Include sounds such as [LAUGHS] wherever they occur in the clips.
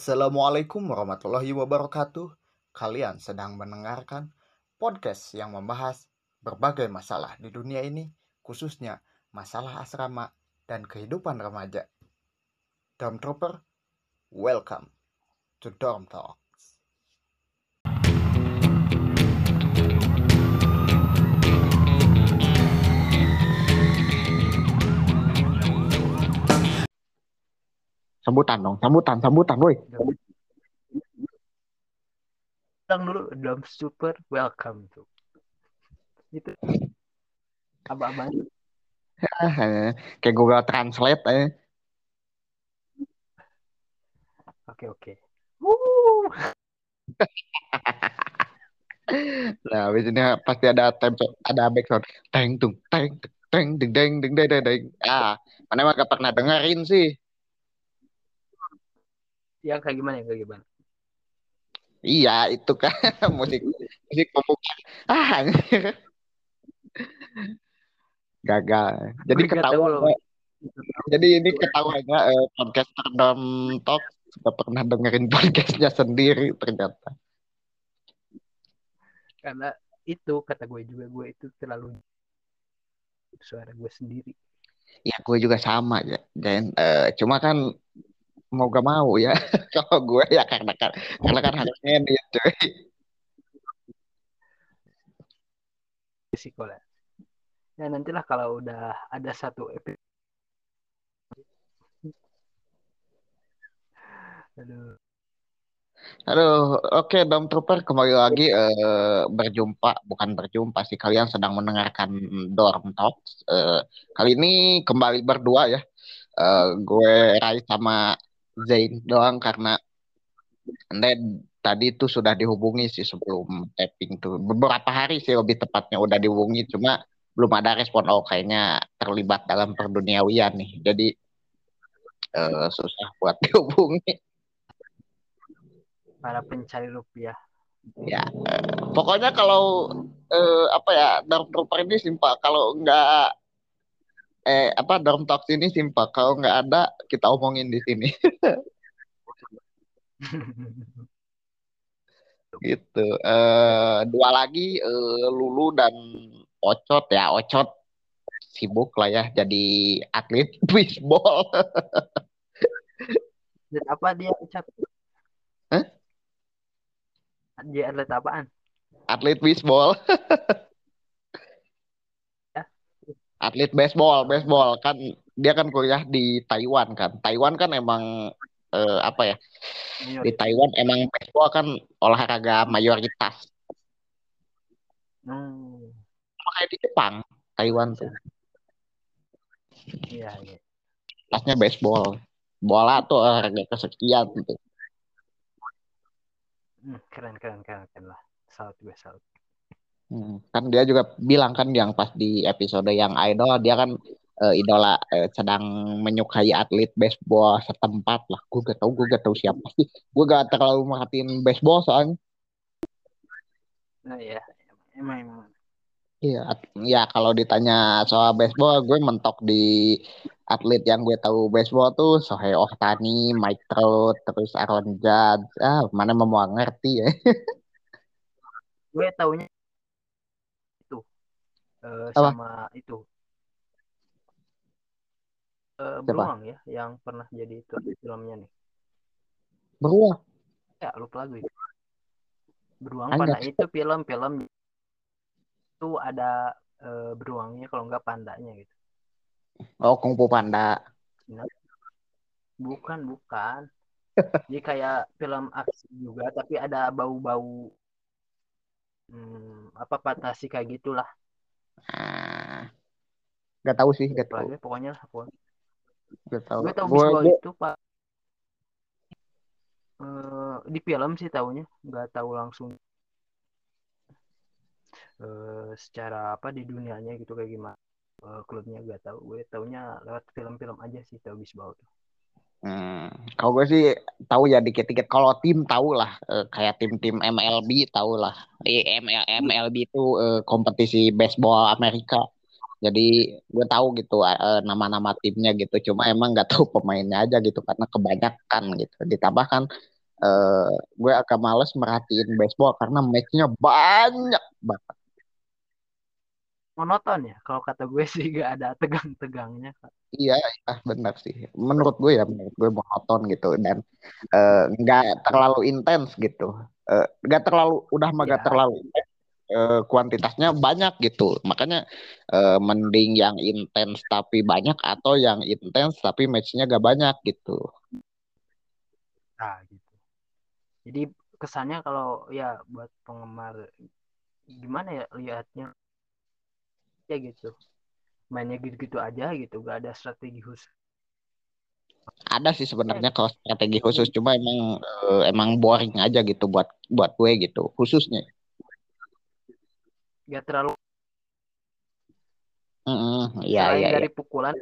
Assalamualaikum warahmatullahi wabarakatuh. Kalian sedang mendengarkan podcast yang membahas berbagai masalah di dunia ini, khususnya masalah asrama dan kehidupan remaja. Dorm Trooper, welcome to Dorm Talks. Sambutan dong, sambutan, sambutan, woi. Bilang dulu Dom Super welcome tuh. Itu abang-abang [LAUGHS] Kayak Google Translate eh. Oke oke. [LAUGHS] Nah, habis ini pasti ada tempo, ada background. Teng tung, teng, teng, deng, deng, deng, deng, deng. Ah, mana emang gak pernah dengerin sih. Yang kayak gimana? Yang kayak gimana? Iya, itu kan [LAUGHS] musik musik pembuka. Ah, anjir. gagal. Jadi eh, Jadi ini ketahuannya eh, podcaster Dom Talk sudah pernah dengerin podcastnya sendiri ternyata. Karena itu kata gue juga gue itu terlalu suara gue sendiri. Ya gue juga sama ya, dan eh, cuma kan mau gak mau ya [LAUGHS] kalau gue ya karena kan karena kan harus ngedit cuy. Risiko lah. Ya nantilah kalau udah ada satu episode. Aduh. Aduh, oke Dom Trooper kembali lagi eh, berjumpa, bukan berjumpa sih kalian sedang mendengarkan Dorm Talks. Eh, kali ini kembali berdua ya. Eh, gue Rai sama Zain doang karena anda tadi itu sudah dihubungi sih sebelum tapping tuh. Beberapa hari sih lebih tepatnya udah dihubungi cuma belum ada respon. Oh kayaknya terlibat dalam perduniawian nih. Jadi eh, susah buat [LAUGHS] dihubungi. Para pencari rupiah. Ya, eh, pokoknya kalau eh, apa ya dorm trooper ini simpel. Kalau nggak eh apa dorm talks ini simpel. Kalau nggak ada kita omongin di sini [LAUGHS] gitu. Eh dua lagi eh, Lulu dan Ocot ya. Ocot sibuk lah ya jadi atlet [LAUGHS] baseball. Dan apa dia ucap? Hah? Dia atlet apaan? atlet baseball. [LAUGHS] Atlet baseball, baseball kan dia kan kuliah di Taiwan kan. Taiwan kan emang eh, apa ya? Ayo. Di Taiwan emang baseball kan olahraga mayoritas. Hmm. Sama kayak di Jepang, Taiwan tuh. Iya, iya. Kelasnya baseball. Bola tuh olahraga kesekian gitu. Hmm, keren, keren, keren, keren lah. Salut gue, salut. Hmm, Kan dia juga bilang kan yang pas di episode yang idol dia kan eh, idola eh, sedang menyukai atlet baseball setempat lah. Gue gak tahu, gue gak tahu siapa sih. Gue gak terlalu merhatiin baseball soalnya. Nah, iya. Emang, emang. Iya, ya kalau ditanya soal baseball, gue mentok di atlet yang gue tahu baseball tuh Shohei Ohtani, Mike Trout, terus Aaron Judge. Ah, mana mau ngerti ya? [LAUGHS] Gue taunya. Apa? sama itu. Eh, Siapa? Beruang ya, yang pernah jadi itu filmnya nih. Beruang. Ya, lupa lagu itu. Beruang Anjak. panda itu film-film itu ada eh, beruangnya kalau nggak pandanya gitu. Oh, Kung Fu Panda. Bukan, bukan. Jadi kayak film aksi juga, tapi ada bau-bau hmm, apa fantasi kayak gitulah. Ah, gak tahu sih, gak tahu. Pokoknya lah, pokoknya. Gak tahu. Gue tahu baseball gue, itu pak eh, di film sih taunya, nggak tahu langsung eh, secara apa di dunianya gitu kayak gimana. Eh, klubnya gak tahu, gue taunya lewat film-film aja sih tahu baseball tuh. Hmm, kalau gue sih tahu ya dikit-dikit. Kalau tim tahu lah, Eh, kayak tim-tim MLB tahu lah. Eh, ML, MLB itu eh, kompetisi baseball Amerika. jadi gue tahu gitu uh, nama-nama timnya gitu cuma emang nggak tahu [LAUGHS] pemainnya aja gitu karena kebanyakan gitu ditambah kan uh, gue agak males merhatiin baseball karena matchnya banyak banget monoton ya kalau kata gue sih gak ada tegang-tegangnya iya ya, benar sih. Menurut gue ya menurut gue monoton gitu dan uh, nggak terlalu intens gitu. Nggak uh, terlalu udah mah ya. terlalu uh, kuantitasnya banyak gitu. Makanya uh, mending yang intens tapi banyak atau yang intens tapi matchnya gak banyak gitu. Nah gitu. Jadi kesannya kalau ya buat penggemar gimana ya lihatnya ya gitu mainnya gitu-gitu aja gitu gak ada strategi khusus ada sih sebenarnya kalau strategi khusus cuma emang uh, emang boring aja gitu buat buat gue gitu khususnya gak terlalu mm -hmm. ya, selain ya, dari ya. pukulan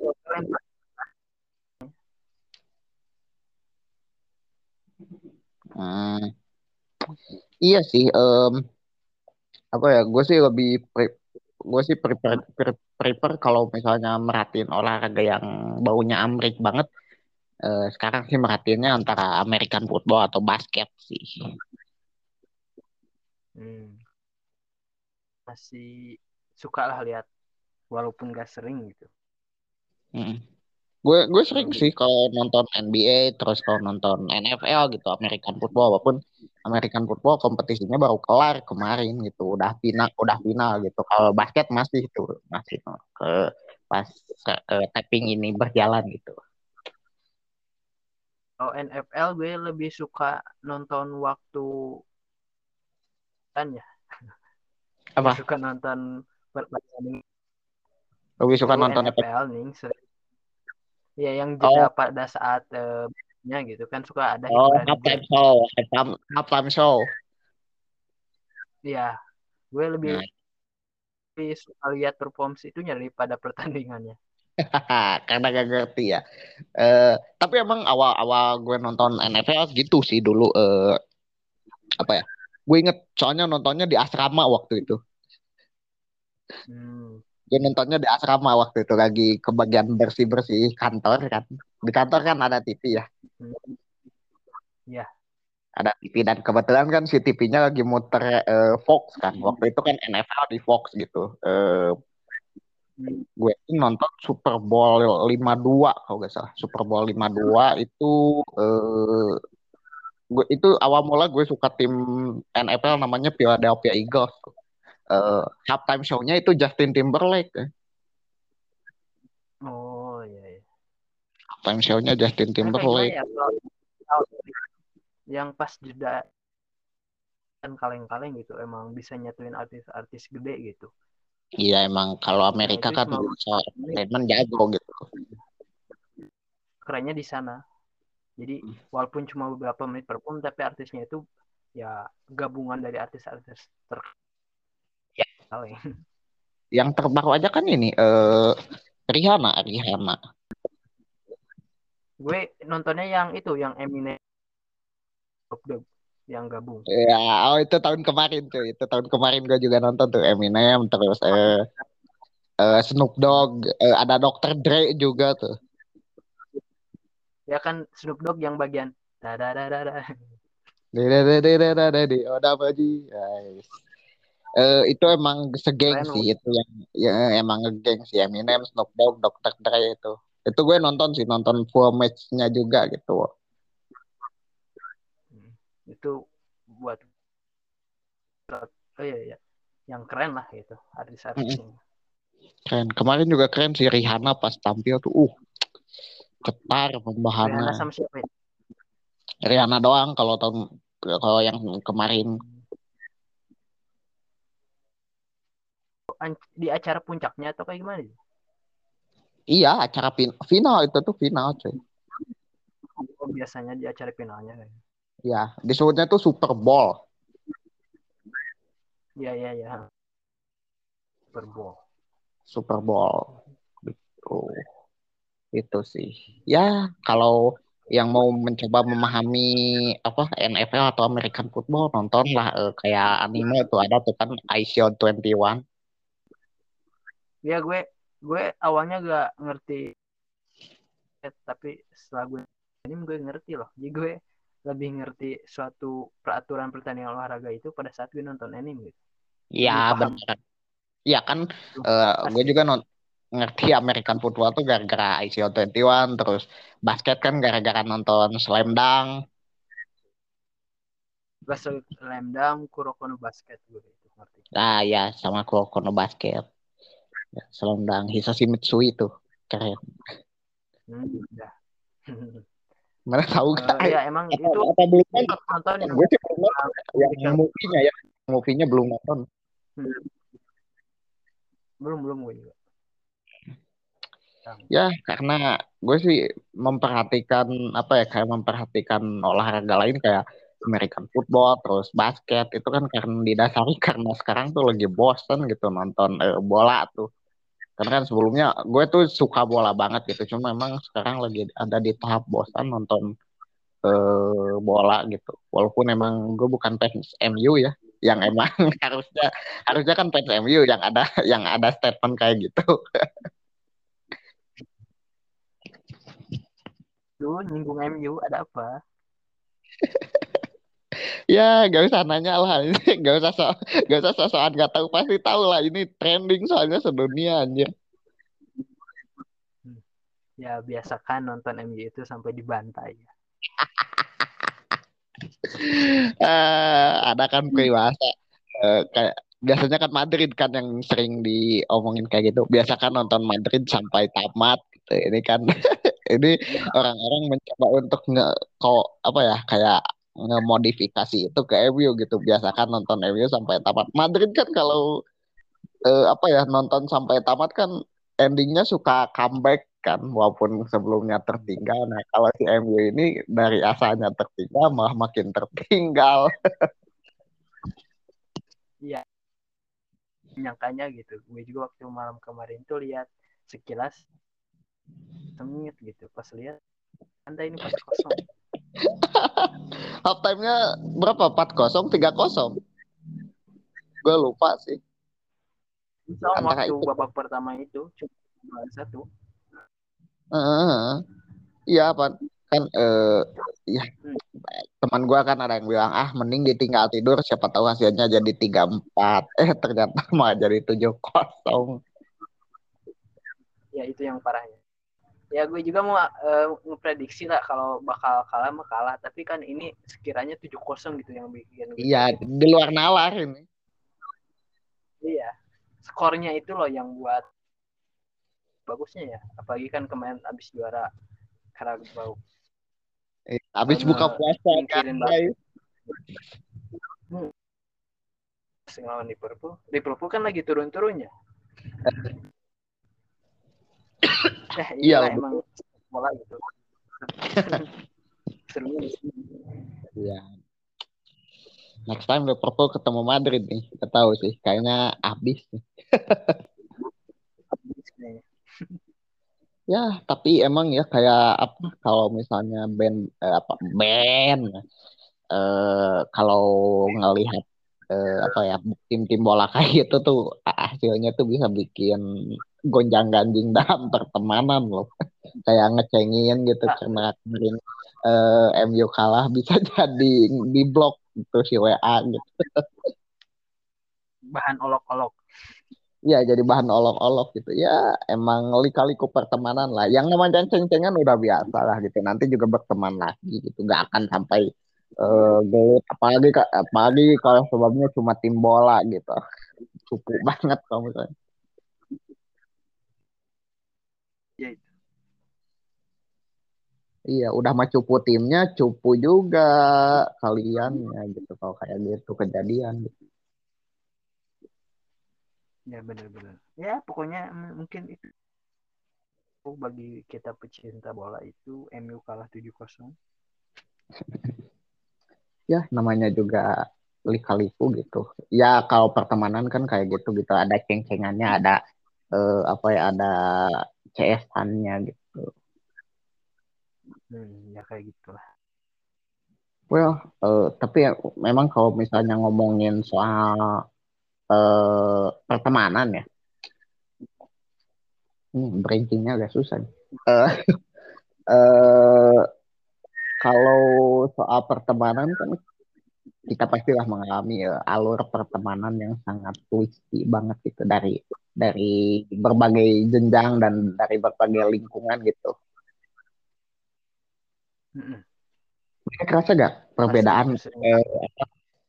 hmm. iya sih um, apa ya gue sih lebih gue sih prefer, prefer, prefer kalau misalnya merhatiin olahraga yang baunya Amrik banget uh, sekarang sih merhatiinnya antara American football atau basket sih hmm. masih suka lah lihat walaupun gak sering gitu hmm. Gue gue sering sih kalau nonton NBA terus kalau nonton NFL gitu American football walaupun American football kompetisinya baru kelar kemarin gitu udah final udah final gitu. Kalau basket masih itu masih ke pas ke, ke tapping ini berjalan gitu. Kalau NFL gue lebih suka nonton waktu kan ya. Apa? Suka nonton pertandingan. Lebih suka nonton NFL nih sering ya yang jeda oh. pada saat uh, nya gitu kan suka ada oh halftime show halftime halftime show iya gue lebih nah. lebih suka lihat performance itu daripada pertandingannya [LAUGHS] karena gak ngerti ya uh, tapi emang awal-awal gue nonton NFL gitu sih dulu uh, apa ya gue inget soalnya nontonnya di asrama waktu itu hmm. Gue nontonnya di asrama waktu itu lagi ke bagian bersih bersih kantor kan di kantor kan ada TV ya Iya. Ada TV dan kebetulan kan si TV-nya lagi muter uh, Fox kan. Waktu itu kan NFL di Fox gitu. Uh, gue nonton Super Bowl 52 kalau gak salah. Super Bowl 52 itu uh, gue itu awal mula gue suka tim NFL namanya Philadelphia Eagles. Uh, halftime show-nya itu Justin Timberlake. Oh iya. iya. Halftime show-nya Justin Timberlake. Ya, yang pas jeda kan kaleng-kaleng gitu emang bisa nyatuin artis-artis gede gitu iya emang kalau Amerika nah, kan bisa Redman jago gitu kerennya di sana jadi hmm. walaupun cuma beberapa menit per pun tapi artisnya itu ya gabungan dari artis-artis ter ya. yang terbaru aja kan ini uh, Rihanna Rihanna gue nontonnya yang itu yang Eminem yang gabung. Ya, oh itu tahun kemarin tuh. Itu tahun kemarin gue juga nonton tuh Eminem terus eh, eh Snoop Dogg, eh, ada Dr. Dre juga tuh. Ya kan Snoop Dogg yang bagian da da da da da. Uh, itu emang segeng sih itu yang ya, emang ngegeng sih Eminem, Snoop Dogg, Dr. Dre itu. Itu gue nonton sih nonton full match-nya juga gitu itu buat oh iya, iya. yang keren lah gitu artis-artisnya keren kemarin juga keren sih Rihanna pas tampil tuh uh ketar pembahasannya Rihanna sama siapa ya? Rihanna doang kalau tahun kalau yang kemarin di acara puncaknya atau kayak gimana Iya, acara final itu tuh final, cuy. Oh, biasanya di acara finalnya. Ya, disebutnya tuh Super Bowl. Iya, iya, iya. Super Bowl. Super Bowl. Itu. Itu sih. Ya, kalau yang mau mencoba memahami apa NFL atau American football nontonlah uh, kayak anime itu ada tuh kan I Shot 21. Ya gue gue awalnya gak ngerti tapi setelah gue ini gue ngerti loh jadi gue lebih ngerti suatu peraturan pertandingan olahraga itu pada saat gue nonton anime gitu Iya benar. Iya kan uh, gue juga non ngerti American football tuh gara-gara ICO 21 terus basket kan gara-gara nonton Slam Dunk. Slam Dunk, Kurokono basket gue itu ngerti. Ah ya sama Kurokono basket. Ya, Dunk Hisashi Mitsui itu keren. Hmm, ya. [LAUGHS] Mana tahu uh, ya emang apa, itu apa belum nonton? Gue sih belum nonton. Yang movie-nya ya, movie-nya belum nonton. Hmm. Belum belum gue juga. Ya karena gue sih memperhatikan apa ya kayak memperhatikan olahraga lain kayak American football terus basket itu kan karena didasari [LAUGHS] karena sekarang tuh lagi bosen gitu nonton eh, bola tuh karena kan sebelumnya gue tuh suka bola banget gitu cuma memang sekarang lagi ada di tahap bosan nonton eh, bola gitu walaupun emang gue bukan fans MU ya yang emang [LAUGHS] harusnya harusnya kan fans MU yang ada [LAUGHS] yang ada statement kayak gitu. Lu nyinggung MU ada apa? [LAUGHS] ya gak usah nanya lah. [LAUGHS] Gak usah so gak usah sosokan gak tahu pasti tahu lah. Ini trending soalnya sedunia aja ya biasakan nonton MU itu sampai dibantai. Uh, [LAUGHS] ada kan peribahasa uh, kayak biasanya kan Madrid kan yang sering diomongin kayak gitu. Biasa kan nonton Madrid sampai tamat gitu. Ini kan [LAUGHS] ini orang-orang mencoba untuk nge kok apa ya kayak ngemodifikasi itu ke MU gitu. Biasakan nonton MU sampai tamat. Madrid kan kalau uh, apa ya nonton sampai tamat kan endingnya suka comeback kan walaupun sebelumnya tertinggal. Nah kalau si MU ini dari asalnya tertinggal malah makin tertinggal. [LAUGHS] Iya. Nyangkanya gitu. Gue juga waktu malam kemarin tuh lihat sekilas sengit gitu. Pas lihat anda ini pas kosong [LAUGHS] half time-nya berapa? 4-0, 3-0. Gue lupa sih. Sama waktu itu. babak pertama itu cuma satu. Uh, iya apa kan uh, ya teman gue kan ada yang bilang ah mending ditinggal tidur siapa tahu hasilnya jadi tiga empat [LAUGHS] eh ternyata malah jadi tujuh kosong ya itu yang parahnya ya gue juga mau uh, ngeprediksi lah kalau bakal kalah mah kalah. Tapi kan ini sekiranya tujuh kosong gitu yang bikin iya di luar nalar ini. Iya. Skornya itu loh yang buat bagusnya ya. Apalagi kan kemarin abis juara Karabau eh, abis buka puasa kan guys Liverpool. Liverpool kan lagi turun-turunnya [COUGHS] eh, iya emang. Bola gitu. [LAUGHS] Seru iya. Next time Liverpool ketemu Madrid nih kita tahu sih. Kayaknya abis nih. [LAUGHS] [LAUGHS] Ya tapi emang ya kayak apa kalau misalnya band eh, apa band eh, kalau ngelihat eh, apa ya tim-tim bola kayak gitu tuh hasilnya tuh bisa bikin gonjang ganjing dalam [LAUGHS] pertemanan loh. Kayak ngecengin gitu nah. karena kemarin eh, MU kalah bisa [LAUGHS] jadi di blok gitu si WA gitu. Bahan olok-olok. Ya jadi bahan olok-olok gitu. Ya emang lika-liku pertemanan lah. Yang namanya ceng-cengan udah biasa lah gitu. Nanti juga berteman lagi gitu. Nggak akan sampai uh, gelut. Apalagi apalagi kalau sebabnya cuma tim bola gitu. [LAUGHS] Cukup banget kalau misalnya ya itu. Iya, udah mah cupu timnya, cupu juga kalian ya gitu kalau kayak gitu kejadian gitu. Ya benar-benar ya pokoknya mungkin itu. Bagi kita pecinta bola itu MU kalah 7-0 [LAUGHS] ya namanya juga lika-liku gitu. Ya kalau pertemanan kan kayak gitu gitu ada ceng-cengannya ada eh, apa ya ada CS-annya gitu hmm, ya kayak gitulah well uh, tapi ya, memang kalau misalnya ngomongin soal uh, pertemanan ya. hmm, breakingnya agak susah. Uh, uh, [LAUGHS] kalau soal pertemanan kan kita pastilah mengalami uh, alur pertemanan yang sangat twisty banget gitu dari dari berbagai jenjang dan dari berbagai lingkungan gitu. Mm -hmm. Kerasa gak perbedaan eh,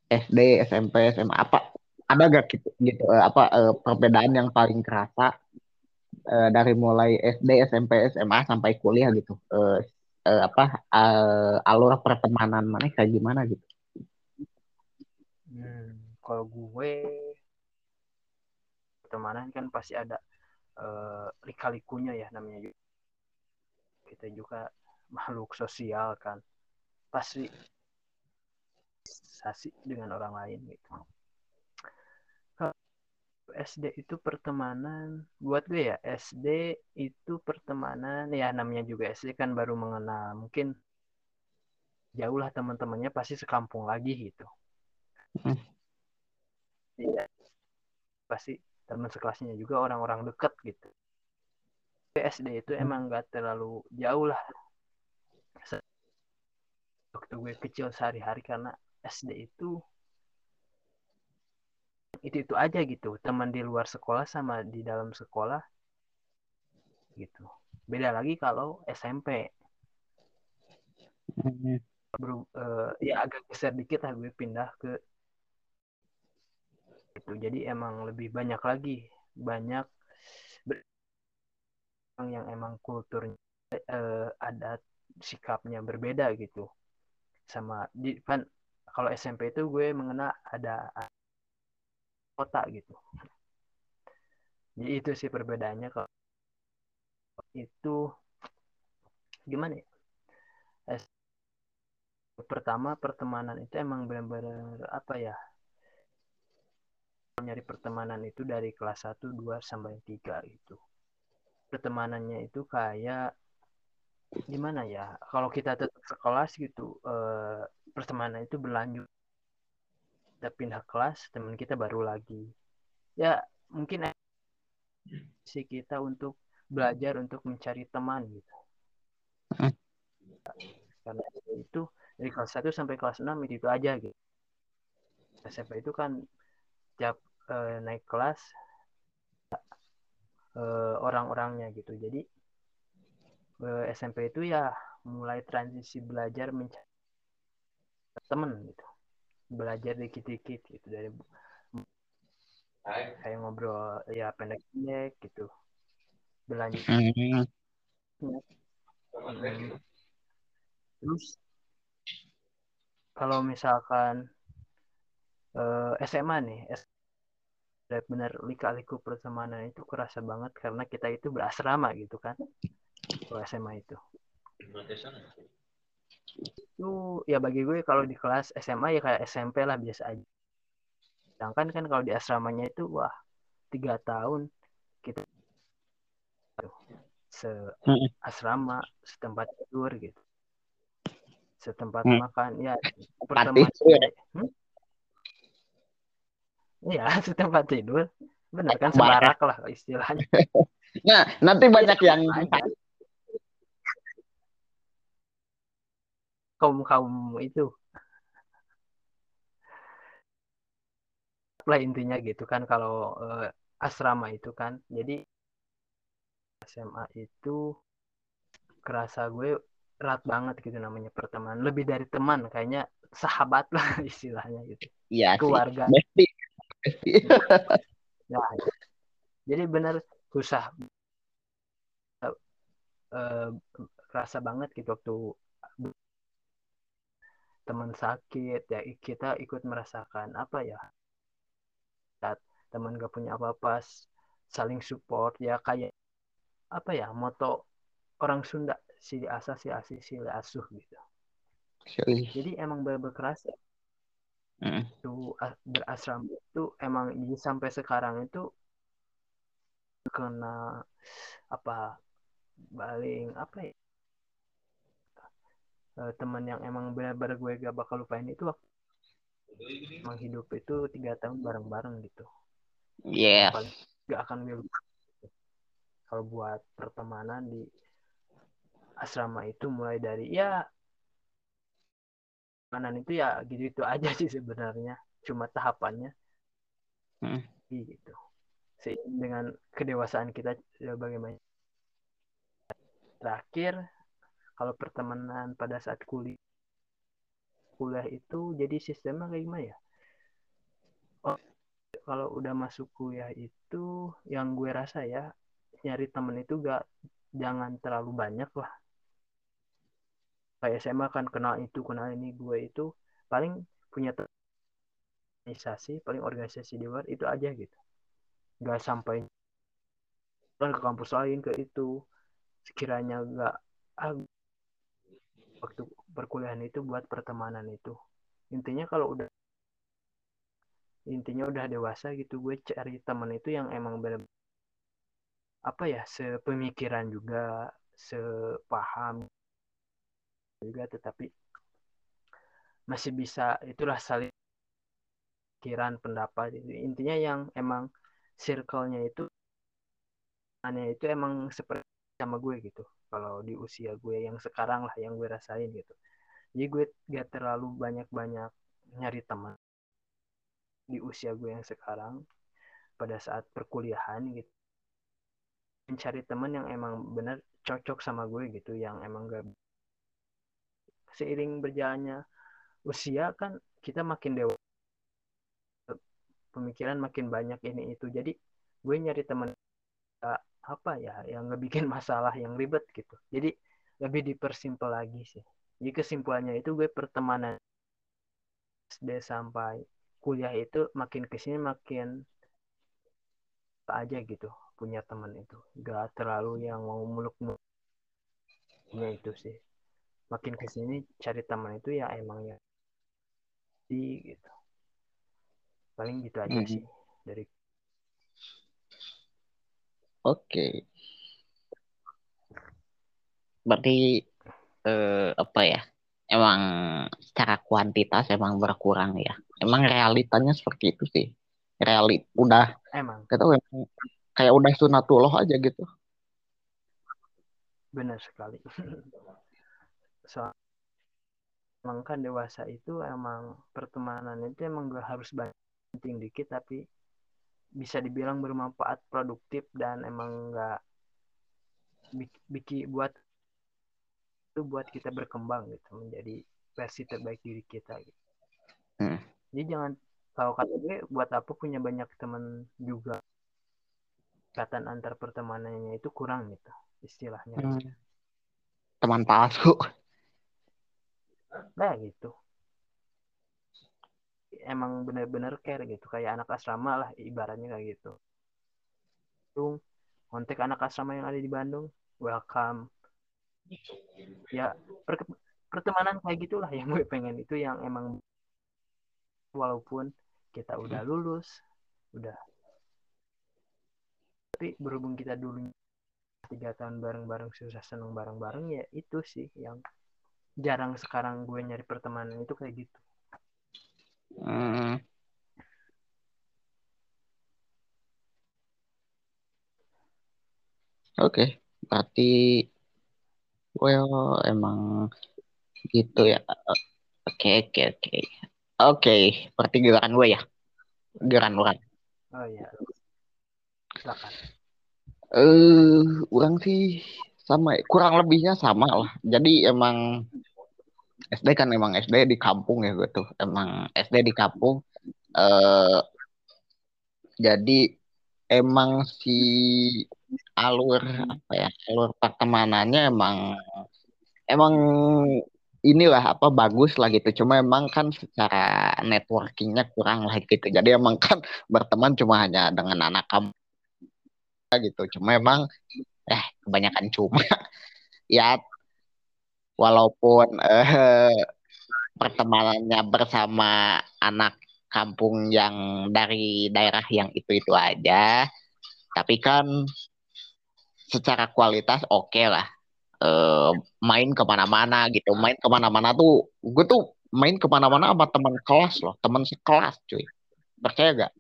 SD, SMP, SMA apa ada gak gitu gitu eh, apa eh, perbedaan yang paling kerasa eh, dari mulai SD, SMP, SMA sampai kuliah gitu eh, eh, apa eh, alur pertemanan mana kayak gimana gitu? Kalau gue pertemanan kan pasti ada uh, lika-likunya ya namanya kita juga makhluk sosial kan. Pasti sasi dengan orang lain gitu. SD itu pertemanan buat gue ya SD itu pertemanan ya namanya juga SD kan baru mengenal mungkin jauh lah teman-temannya pasti sekampung lagi gitu. Hmm. Iya. Pasti teman sekelasnya juga orang-orang deket gitu. SD itu hmm. emang gak terlalu jauh lah. Waktu gue kecil sehari-hari karena SD itu itu itu aja gitu. Teman di luar sekolah sama di dalam sekolah gitu. Beda lagi kalau SMP hmm. Ber, uh, ya agak geser dikit lah gue pindah ke itu jadi emang lebih banyak lagi banyak yang emang kulturnya uh, adat sikapnya berbeda gitu. Sama di kan kalau SMP itu gue mengenal ada kota gitu. Jadi itu sih perbedaannya kalau itu gimana ya? Pertama pertemanan itu emang benar-benar apa ya nyari pertemanan itu dari kelas 1, 2 sampai 3 gitu. Pertemanannya itu kayak gimana ya? Kalau kita tetap sekolah gitu, eh, pertemanan itu berlanjut. Kita pindah kelas, teman kita baru lagi. Ya, mungkin si kita untuk belajar untuk mencari teman gitu. Karena itu dari kelas 1 sampai kelas 6 itu, itu aja gitu. SMP itu kan tiap uh, naik kelas uh, orang-orangnya gitu. Jadi uh, eh, SMP itu ya mulai transisi belajar mencari temen gitu. Belajar dikit-dikit gitu dari kayak ngobrol ya pendek-pendek gitu. Berlanjut. Hmm. hmm. terus kalau misalkan uh, SMA nih benar-benar lika-liku pertemanan itu kerasa banget karena kita itu berasrama gitu kan kalau SMA itu itu ya bagi gue kalau di kelas SMA ya kayak SMP lah biasa aja sedangkan kan kalau di asramanya itu wah tiga tahun kita se asrama setempat tidur gitu setempat hmm. makan ya pertemanan ya. hmm? Iya, [LAUGHS] setempat tidur. Benar kan sebarak lah istilahnya. [LAUGHS] nah, nanti banyak yang kaum kaum itu. Lah intinya gitu kan kalau uh, asrama itu kan jadi SMA itu kerasa gue erat banget gitu namanya pertemanan. Lebih dari teman kayaknya sahabat lah [LAUGHS] istilahnya gitu. Iya keluarga. Sih [LAUGHS] nah, jadi benar susah. Uh, rasa banget gitu waktu teman sakit ya kita ikut merasakan apa ya saat teman gak punya apa-apa saling support ya kayak apa ya moto orang Sunda si asah si asih si asuh gitu. Jadi emang bener-bener kerasa mm. itu berasrama itu emang sampai sekarang itu kena apa baling apa ya? Uh, teman yang emang benar-benar gue gak bakal lupain itu waktu emang hidup itu tiga tahun bareng-bareng gitu. Yeah gak akan gue lupa kalau buat pertemanan di asrama itu mulai dari ya pertemanan itu ya gitu-gitu aja sih sebenarnya. Cuma tahapannya. Hmm. gitu. Seiring dengan kedewasaan kita ya bagaimana? Terakhir kalau pertemanan pada saat kuliah kuliah itu jadi sistemnya kayak gimana ya? Oh, kalau udah masuk kuliah itu yang gue rasa ya nyari temen itu gak jangan terlalu banyak lah kayak SMA kan kenal itu kenal ini gue itu paling punya organisasi paling organisasi di luar itu aja gitu. Nggak sampai kan ke kampus lain ke itu. Sekiranya nggak ah, waktu perkuliahan itu buat pertemanan itu. Intinya kalau udah intinya udah dewasa gitu gue cari teman itu yang emang bener apa ya sepemikiran juga sepaham juga tetapi masih bisa itulah saling pikiran pendapat. Intinya yang emang circle-nya itu aneh itu emang seperti sama gue gitu. Kalau di usia gue yang sekarang lah yang gue rasain gitu. Jadi gue gak terlalu banyak-banyak nyari teman di usia gue yang sekarang pada saat perkuliahan gitu. Mencari teman yang emang bener cocok sama gue gitu yang emang gak seiring berjalannya usia kan kita makin dewasa pemikiran makin banyak ini itu. Jadi gue nyari teman uh, apa ya yang nggak bikin [LAUGHS] masalah yang ribet gitu. Jadi lebih dipersimpel lagi sih. Jadi kesimpulannya itu gue pertemanan SD sampai kuliah itu makin ke sini makin apa aja gitu punya teman itu. Gak terlalu yang mau muluk muluknya itu sih makin ke sini cari teman itu ya emang ya di gitu paling gitu aja Hmm. sih dari Oke. Berarti eh, apa ya? Emang secara kuantitas emang berkurang ya. Emang realitanya seperti itu sih. Realit udah emang kita kayak udah sunatullah aja gitu. benar sekali [LAUGHS] so emang kan dewasa itu emang pertemanan itu emang gak harus banyak penting dikit tapi bisa dibilang bermanfaat produktif dan emang nggak bikin buat itu buat kita berkembang gitu menjadi versi terbaik diri kita gitu. Hmm. Jadi jangan kalau kata gue buat apa punya banyak teman juga ikatan antar pertemanannya itu kurang gitu istilahnya. Hmm. Teman palsu. Nah gitu. Emang bener-bener care gitu kayak anak asrama lah ibaratnya kayak gitu. Bandung, kontak anak asrama yang ada di Bandung, welcome. Ya per pertemanan kayak gitulah yang gue pengen itu yang emang walaupun kita udah lulus, udah tapi berhubung kita dulu tiga tahun bareng-bareng susah seneng bareng-bareng ya itu sih yang jarang sekarang gue nyari pertemanan itu kayak gitu. Hmm. Oke, okay. berarti well emang gitu ya. Oke, oke, oke. Oke, berarti giliran gue ya. Giliran orang. Oh iya. Silakan. Eh, uh, orang sih sama kurang lebihnya sama lah. Jadi emang SD kan emang SD di kampung ya gitu. Emang SD di kampung. Eh, jadi emang si alur apa ya alur pertemanannya emang emang inilah apa bagus lah gitu cuma emang kan secara networkingnya kurang lah gitu jadi emang kan [LAUGHS] berteman cuma hanya dengan anak kamu gitu cuma emang eh kebanyakan cuma. [LAUGHS] Ya walaupun eh, pertemanannya bersama anak kampung yang dari daerah yang itu-itu aja tapi kan secara kualitas oke okay lah. Uh, main ke mana-mana gitu. Main ke mana-mana tuh gue tuh main ke mana-mana sama teman kelas loh. Teman sekelas cuy. Percaya gak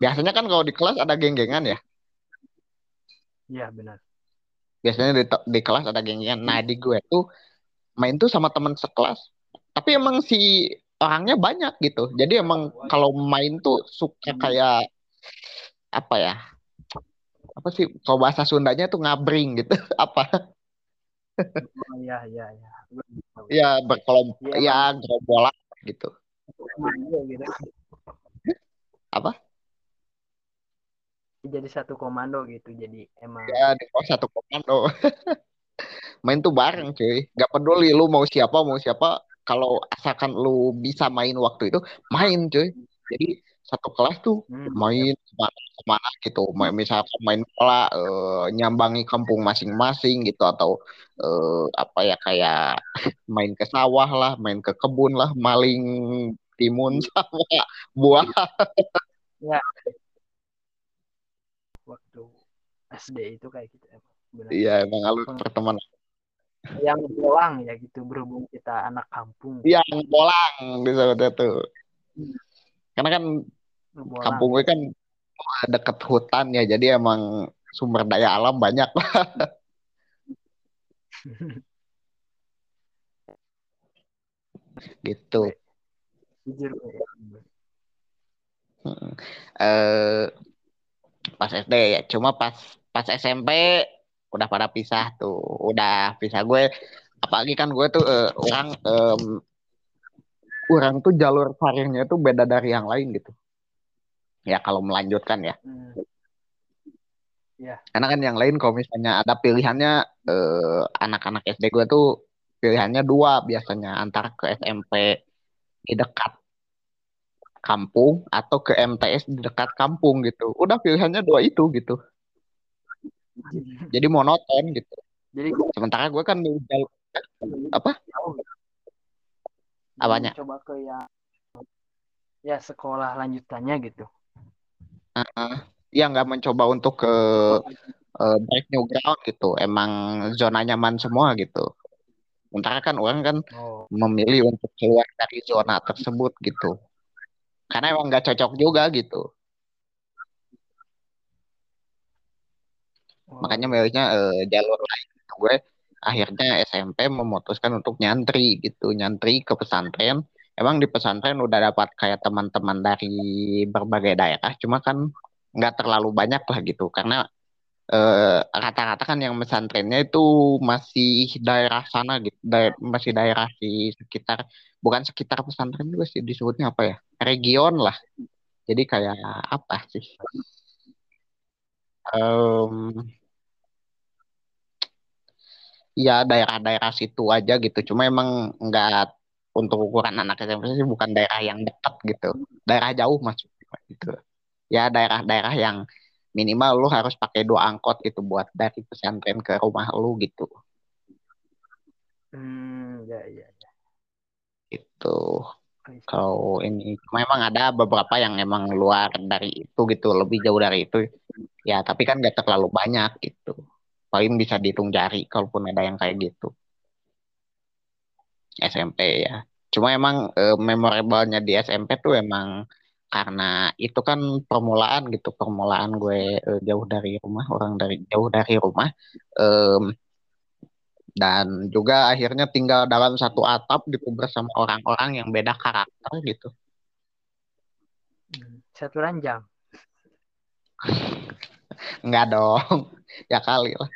biasanya kan kalau di kelas ada geng-gengan ya Iya benar. Biasanya di, di kelas ada gengnya. Nah di gue tuh main tuh sama teman sekelas. Tapi emang si orangnya banyak gitu. Jadi emang kalau main tuh suka kayak apa ya? Apa sih kalau bahasa Sundanya tuh ngabring gitu. [LAUGHS] apa? Oh iya iya iya. Ya berkelompok Iya, ya gerombolan gitu. Komando gitu. Apa? Jadi satu komando gitu. Jadi emang Ya di kelas satu komando. [LAUGHS] main tuh bareng cuy. Gak peduli lu mau siapa mau siapa. Kalau asalkan lu bisa main waktu itu main cuy. Jadi satu kelas tuh hmm, main ke mana ke mana gitu. Main, misalkan main bola eh, nyambangi kampung masing-masing gitu atau eh, apa ya kayak [LAUGHS] main ke sawah lah, main ke kebun lah, maling timun [LAUGHS] sama buah. Waktu SD itu kayak gitu emang. Benar. Iya emang alur pertemanan. Yang bolang ya gitu berhubung kita anak kampung. Iya bolang bisa tuh. Karena kan Bolang. kampung gue kan deket hutan ya jadi emang sumber daya alam banyak [LAUGHS] gitu Jujur. Pas SD ya. Cuma pas pas SMP udah pada pisah tuh. Udah pisah gue. Apalagi kan gue tuh eh, orang em, orang tuh jalur karirnya tuh beda dari yang lain gitu. Ya kalau melanjutkan ya. Hmm. karena kan yang lain kalau misalnya ada pilihannya eh, anak-anak SD gue tuh pilihannya dua biasanya. Antara ke SMP di dekat kampung atau ke MTS di dekat kampung gitu udah pilihannya dua itu gitu jadi monoton gitu Jadi sementara gue kan jalur apa. Apanya? Coba ke yang ya sekolah lanjutannya gitu. eh, ya nggak mencoba untuk ke eh, break new ground gitu emang zona nyaman semua gitu sementara kan orang kan Oh. memilih untuk keluar dari zona tersebut gitu karena emang nggak cocok juga gitu. Oh. makanya milihnya eh, jalur lain gitu. gue akhirnya SMP memutuskan untuk nyantri gitu. Nyantri ke pesantren. Emang di pesantren udah dapat kayak teman-teman dari berbagai daerah. Cuma kan nggak terlalu banyak lah gitu. Karena eh, rata-rata kan yang pesantrennya itu masih daerah sana gitu daer- masih daerah di sekitar bukan sekitar pesantren juga sih disebutnya apa ya region lah jadi kayak apa sih Em, ya daerah-daerah situ aja gitu. Cuma emang nggak untuk ukuran anak SMP sih bukan daerah yang dekat gitu. Daerah jauh maksudnya gitu. Ya daerah-daerah yang minimal lu harus pakai dua angkot gitu buat dari pesantren ke rumah lu gitu. Hmm, ya ya ya. I see. Kalau ini cuma emang ada beberapa yang emang luar dari itu gitu, lebih jauh dari itu. Ya, tapi kan nggak terlalu banyak gitu. Paling bisa dihitung jari kalaupun ada yang kayak gitu. SMP ya. Cuma emang eh, memorable-nya di SMP tuh emang karena itu kan permulaan gitu, permulaan gue eh, jauh dari rumah, orang dari jauh dari rumah. Em, dan juga akhirnya tinggal dalam satu atap gitu bersama orang-orang yang beda karakter gitu. Satu ranjang. [LAUGHS] Enggak dong, [LAUGHS] ya kali lah.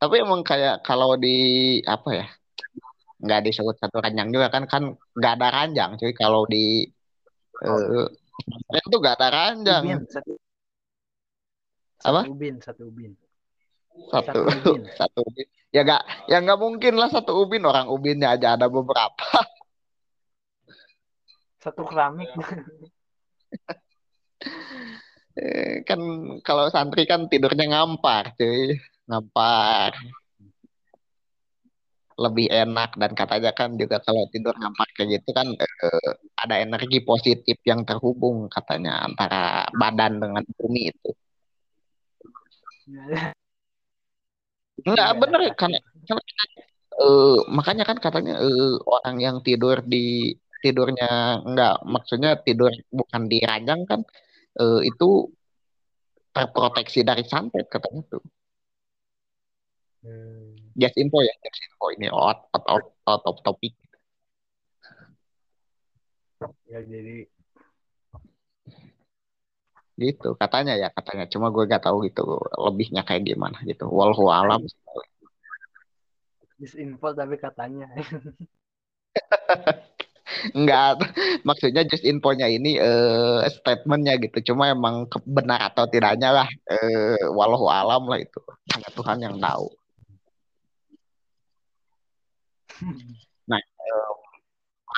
Tapi emang kayak kalau di apa ya, nggak disebut satu ranjang juga kan kan nggak ada ranjang cuy kalau di eh itu nggak ada ranjang Ubin satu. Apa? Satu ubin, satu ubin. satu Satu [LAUGHS] ubin. satu ubin ya nggak ya nggak mungkin lah satu ubin orang ubinnya aja ada beberapa [LAUGHS] Satu keramik. Eh, kan kalau santri kan tidurnya ngampar cuy ngampar lebih enak dan katanya kan juga kalau tidur ngampar kayak gitu kan eh, ada energi positif yang terhubung katanya antara badan dengan bumi itu Enggak bener karena, karena eh, makanya kan katanya eh, orang yang tidur di tidurnya enggak maksudnya tidur bukan di ranjang kan eh, itu terproteksi dari santet katanya tuh. Hmm. Just info ya, just info ini out, out, out, out of topic. Ya jadi gitu katanya ya katanya cuma gue gak tahu gitu lebihnya kayak gimana gitu walhu alam disinfo tapi katanya. [LAUGHS] Enggak, maksudnya just infonya ini eh, statementnya gitu. Cuma emang benar atau tidaknya lah, eh, walau alam lah itu. Hanya Tuhan yang tahu. Nah, eh,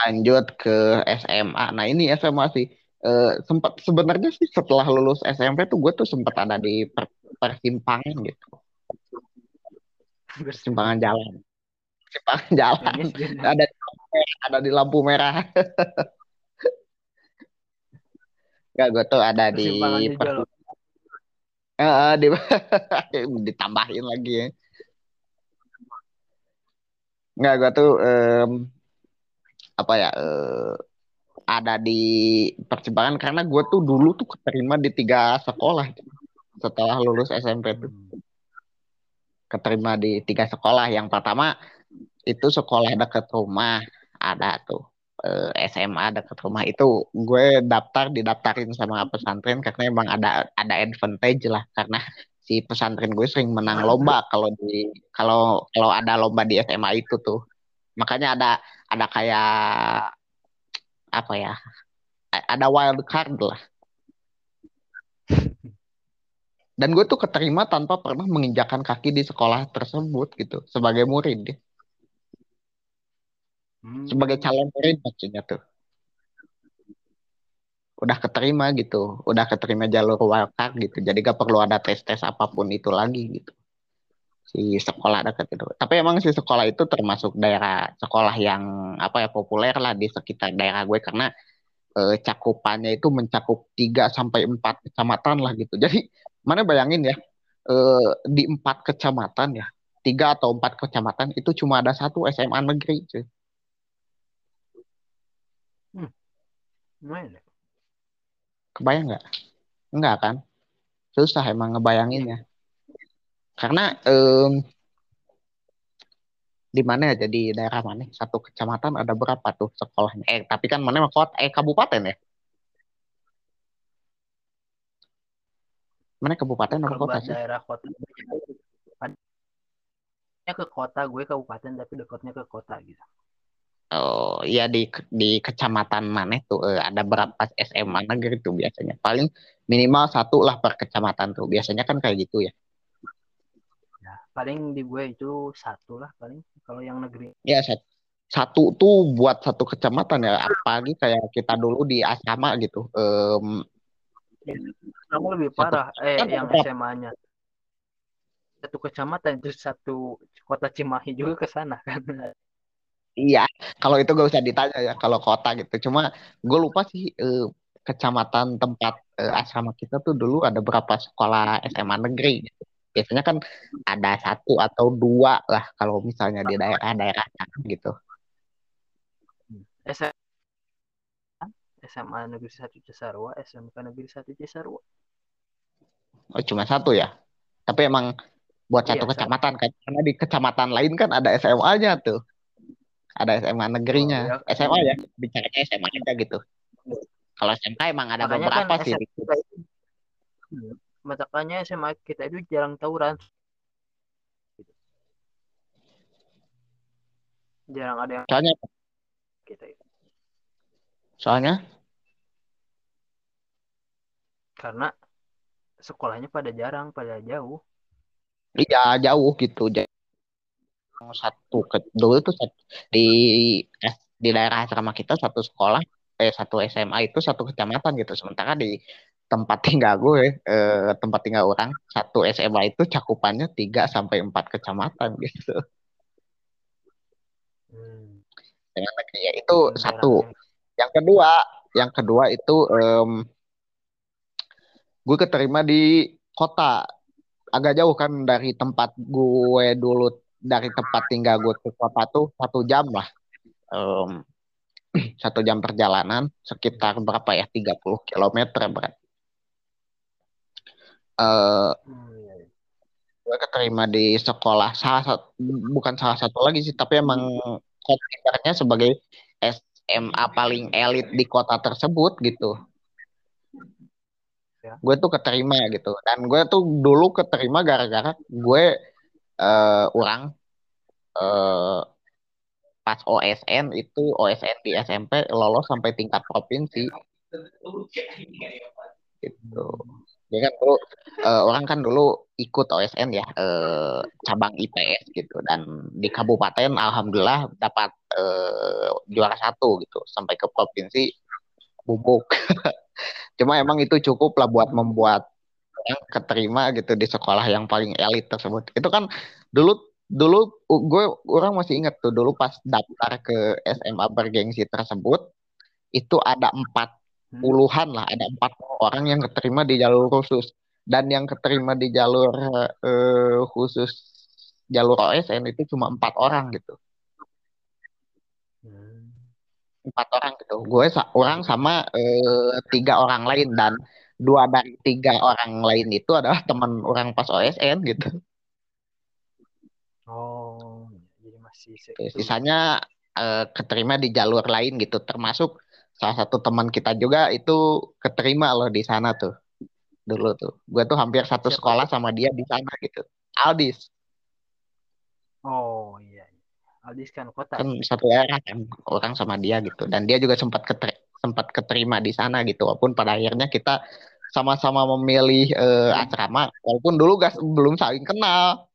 lanjut ke SMA. Nah ini SMA sih. Eh, sempat sebenarnya sih setelah lulus SMP tuh gue tuh sempat ada di per- persimpangan gitu, persimpangan jalan, persimpangan jalan. Finish gitu. Ada di lampu merah, ada di lampu merah. [LAUGHS] Enggak, gue tuh ada di Persimpangan per- juga loh. Eh, di [LAUGHS] ditambahin lagi ya. Enggak, gue tuh em, apa ya eh, ada di persimpangan karena gue tuh dulu tuh keterima di tiga sekolah setelah lulus SMP tuh. Keterima di tiga sekolah. Yang pertama itu sekolah dekat rumah. Ada tuh eh, SMA dekat rumah. Itu gue daftar didaftarin sama pesantren karena emang ada ada advantage lah. Karena si pesantren gue sering menang lomba kalau di kalau kalau ada lomba di SMA itu tuh. Makanya ada ada kayak apa ya ada wild card lah. [LAUGHS] Dan gue tuh keterima tanpa pernah menginjakan kaki di sekolah tersebut gitu sebagai murid. Hmm. sebagai calon murid maksudnya tuh udah keterima gitu udah keterima jalur wildcard gitu. Jadi gak perlu ada tes tes apa pun itu lagi gitu. Si sekolah dekat itu. Tapi emang si sekolah itu termasuk daerah sekolah yang apa ya populer lah di sekitar daerah gue. Karena eh, cakupannya itu mencakup 3 sampai 4 kecamatan lah gitu. Jadi mana bayangin ya eh, di empat kecamatan ya tiga atau empat kecamatan itu cuma ada satu SMA negeri cuy. Lumayan ya. Kebayang nggak? Enggak kan? Susah emang ngebayanginnya. Karena em, di mana ya? Jadi daerah mana? Satu kecamatan ada berapa tuh sekolahnya? Eh tapi kan mana kota eh kabupaten ya? Mana kabupaten Kalau kota sih? daerah kota. Ke kota gue kabupaten tapi dekatnya ke kota gitu. Oh iya di di kecamatan mana tuh eh, ada berapa SMA negeri tuh biasanya paling minimal satu lah per kecamatan tuh biasanya kan kayak gitu ya Ya, paling di gue itu satu lah paling kalau yang negeri. ya sat- satu tuh buat satu kecamatan ya apalagi kayak kita dulu di asrama gitu Em, Kamu lebih Satu parah eh yang? SMA-nya. Satu kecamatan itu satu kota Cimahi juga ke sana kan. Iya, kalau itu gak usah ditanya ya kalau kota gitu. Cuma gue lupa sih eh, kecamatan tempat eh, asrama kita tuh dulu ada berapa sekolah SMA negeri. gitu. Biasanya kan ada satu atau dua lah kalau misalnya di daerah-daerah gitu. SMA SMA Negeri 1 Cisarua, SMK Negeri 1 Cisarua. Oh, cuma satu ya. Tapi emang buat Iya, satu satu. kecamatan kan. Karena di kecamatan lain kan ada SMA-nya tuh. Ada SMA negerinya. Oh, iya. SMA ya, bicaranya SMA aja gitu. Kalau SMK emang ada Makanya kan beberapa sih. Kita itu, Hmm, makanya SMA kita itu jarang tawuran. Jarang ada yang Soalnya, kita itu. soalnya Karena sekolahnya pada jarang, pada jauh. Iya jauh gitu. Jadi satu ke dulu tuh sat- di eh, di daerah asrama kita satu sekolah eh satu SMA itu satu kecamatan gitu. Sementara di tempat tinggal gue eh, tempat tinggal orang satu SMA itu cakupannya 3 sampai 4 kecamatan [LAUGHS] gitu. Hmm, Dengan negeri ya itu saking satu. Yang kedua, yang kedua itu em, gue keterima di kota agak jauh kan dari tempat gue dulu dari tempat tinggal gue ke kota tuh satu jam lah Em, [CLEARS THROAT] satu jam perjalanan sekitar berapa ya 30 km berarti Eh, iya, iya. gue keterima di sekolah salah satu bukan salah satu lagi sih tapi emang konsidernya sebagai SMA paling elit di kota tersebut gitu ya. gue tuh keterima gitu dan gue tuh dulu keterima gara-gara gue uh, orang uh, pas OSN itu OSN di SMP lolos sampai tingkat provinsi. Gitu. Ya kan dulu uh, orang kan dulu ikut OSN ya uh, cabang IPS gitu. Dan di kabupaten alhamdulillah dapat uh, juara satu gitu sampai ke provinsi bubuk. [LAUGHS] Cuma emang itu cukup lah buat membuat yang keterima gitu di sekolah yang paling elit tersebut. Itu kan dulu dulu gue orang masih ingat tuh dulu pas daftar ke SMA bergengsi tersebut itu ada empat puluhan lah ada empat orang yang keterima di jalur khusus. Dan yang keterima di jalur uh, khusus jalur OSN itu cuma empat orang gitu. Hmm. empat orang gitu. Gue orang sama uh, tiga orang lain dan dua dari tiga orang lain itu adalah teman orang pas OSN gitu. Oh jadi masih sisanya uh, keterima di jalur lain gitu. Termasuk salah satu teman kita juga itu keterima loh di sana tuh dulu tuh. Gue tuh hampir satu Siapa? sekolah sama dia di sana gitu. Aldis. Oh iya, iya. Aldis kan kota. Kan satu era kan orang sama dia gitu. Dan dia juga sempat keter sempat keterima di sana gitu. Walaupun pada akhirnya kita sama-sama memilih uh, asrama walaupun dulu gak belum saling kenal.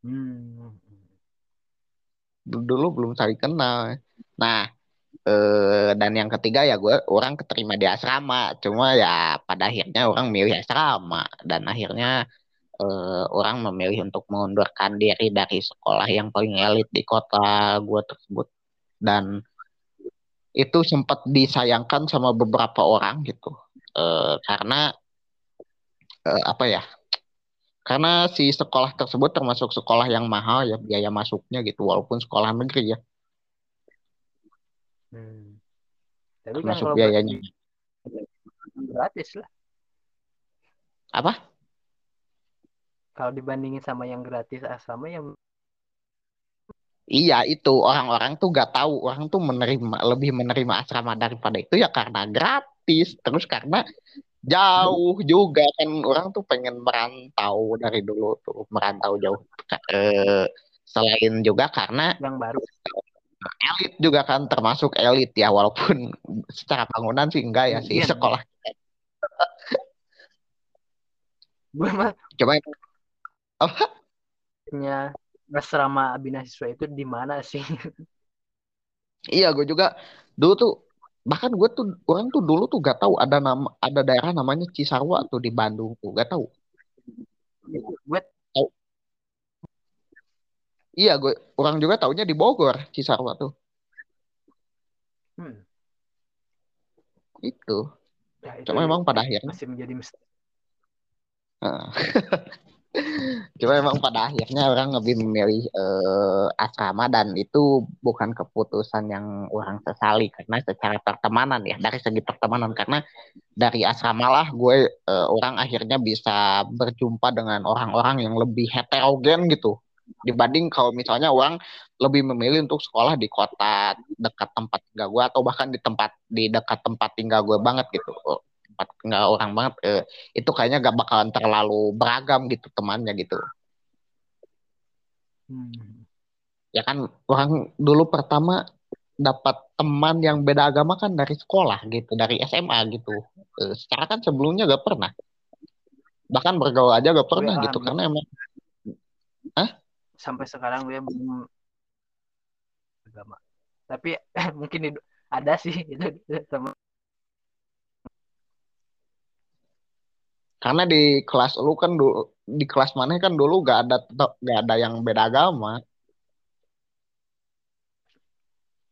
Hmm. dulu belum saling kenal. Nah Eh, dan yang ketiga ya gue orang keterima di asrama. Cuma ya pada akhirnya orang milih asrama. Dan akhirnya eh, orang memilih untuk mengundurkan diri dari sekolah yang paling elit di kota gue tersebut. Dan itu sempat disayangkan sama beberapa orang gitu eh, karena eh, apa ya karena si sekolah tersebut termasuk sekolah yang mahal ya biaya masuknya gitu walaupun sekolah negeri ya Hmm. Tapi kan biayanya. Gratis lah. Apa? Kalau dibandingin sama yang gratis asrama yang Iya itu orang-orang tuh gak tahu orang tuh menerima lebih menerima asrama daripada itu ya karena gratis terus karena jauh juga kan orang tuh pengen merantau dari dulu tuh merantau jauh. Eh, selain juga karena yang baru. Elit juga kan termasuk elit ya walaupun [LAUGHS] secara bangunan sih enggak ya sih iya, sekolah. Gue mah coba apa? Nya asrama abinasiswa itu di mana sih? Iya gue juga dulu tuh bahkan gue tuh orang tuh dulu tuh gak tahu ada nama ada daerah namanya Cisarua tuh di Bandung tuh gak tahu gue Iya, gue orang juga taunya di Bogor, Cisarua tuh. Hmm. Itu. Ya, itu Cuma memang pada akhirnya masih menjadi misteri. [LAUGHS] Cuma memang pada akhirnya orang lebih memilih uh, asrama dan itu bukan keputusan yang orang sesali. Karena secara pertemanan ya dari segi pertemanan. Karena dari asrama lah gue uh, orang akhirnya bisa berjumpa dengan orang-orang yang lebih heterogen gitu. Dibanding kalau misalnya orang lebih memilih untuk sekolah di kota dekat tempat tinggal gue atau bahkan di tempat di dekat tempat tinggal gue banget gitu tempat tinggal orang banget eh, itu kayaknya gak bakalan terlalu beragam gitu temannya gitu. Hmm. ya kan orang dulu pertama dapat teman yang beda agama kan dari sekolah gitu dari SMA gitu. Eh, secara kan sebelumnya gak pernah. Bahkan bergaul aja gak pernah gitu karena emang Hah? sampai sekarang gue belum agama. Tapi [CLEARS THROAT] mungkin ada sih [LAUGHS] itu sama karena di kelas lu kan dulu di kelas mana kan dulu gak ada gak ada yang beda agama.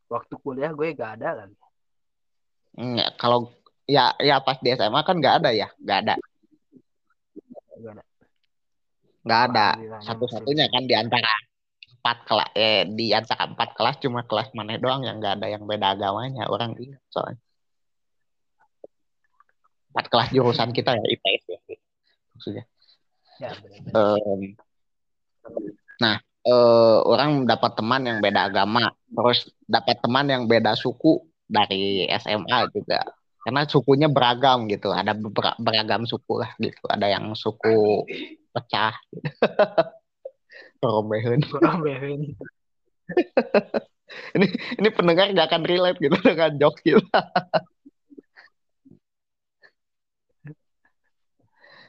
Waktu kuliah gue gak ada lagi ya, kalau ya ya pas di SMA kan gak ada ya? Gak ada. Gak ada. Ada. Satu-satunya kan di antara empat kelas eh di antara empat kelas cuma kelas mana doang yang nggak ada yang beda agamanya. Orang ingat soalnya empat kelas jurusan kita ya IPS ya maksudnya. Ya benar um, nah uh, orang dapat teman yang beda agama terus dapat teman yang beda suku dari SMA juga. Karena sukunya beragam gitu ada beragam suku lah gitu. Ada yang suku pecah gitu. [LAUGHS] [LAUGHS] Ini ini pendengar gak akan relate gitu dengan jokes kita.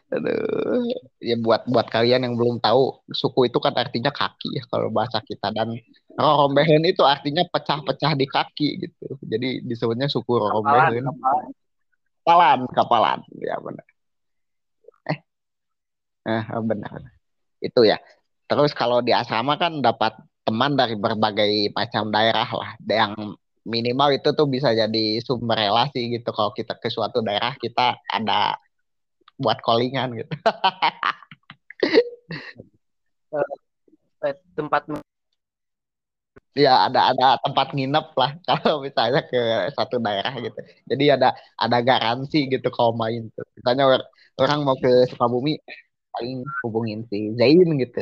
Aduh, ya buat buat kalian yang belum tahu suku itu kan artinya kaki ya kalau bahasa kita dan rombehen itu artinya pecah-pecah di kaki gitu. Jadi disebutnya suku rombehen. Kapalan, kapalan, kapalan. ya benar. Eh, eh benar. Itu ya. Terus kalau di asrama kan dapat teman dari berbagai macam daerah lah. Yang minimal itu tuh bisa jadi sumber relasi gitu. Kalau kita ke suatu daerah kita ada buat callingan gitu. [LAUGHS] Tempat ya ada ada tempat nginep lah [LAUGHS] kalau misalnya ke satu daerah gitu. Jadi ada ada garansi gitu kalau main tuh. Misalnya orang mau ke Sukabumi paling hubungin si Zain gitu.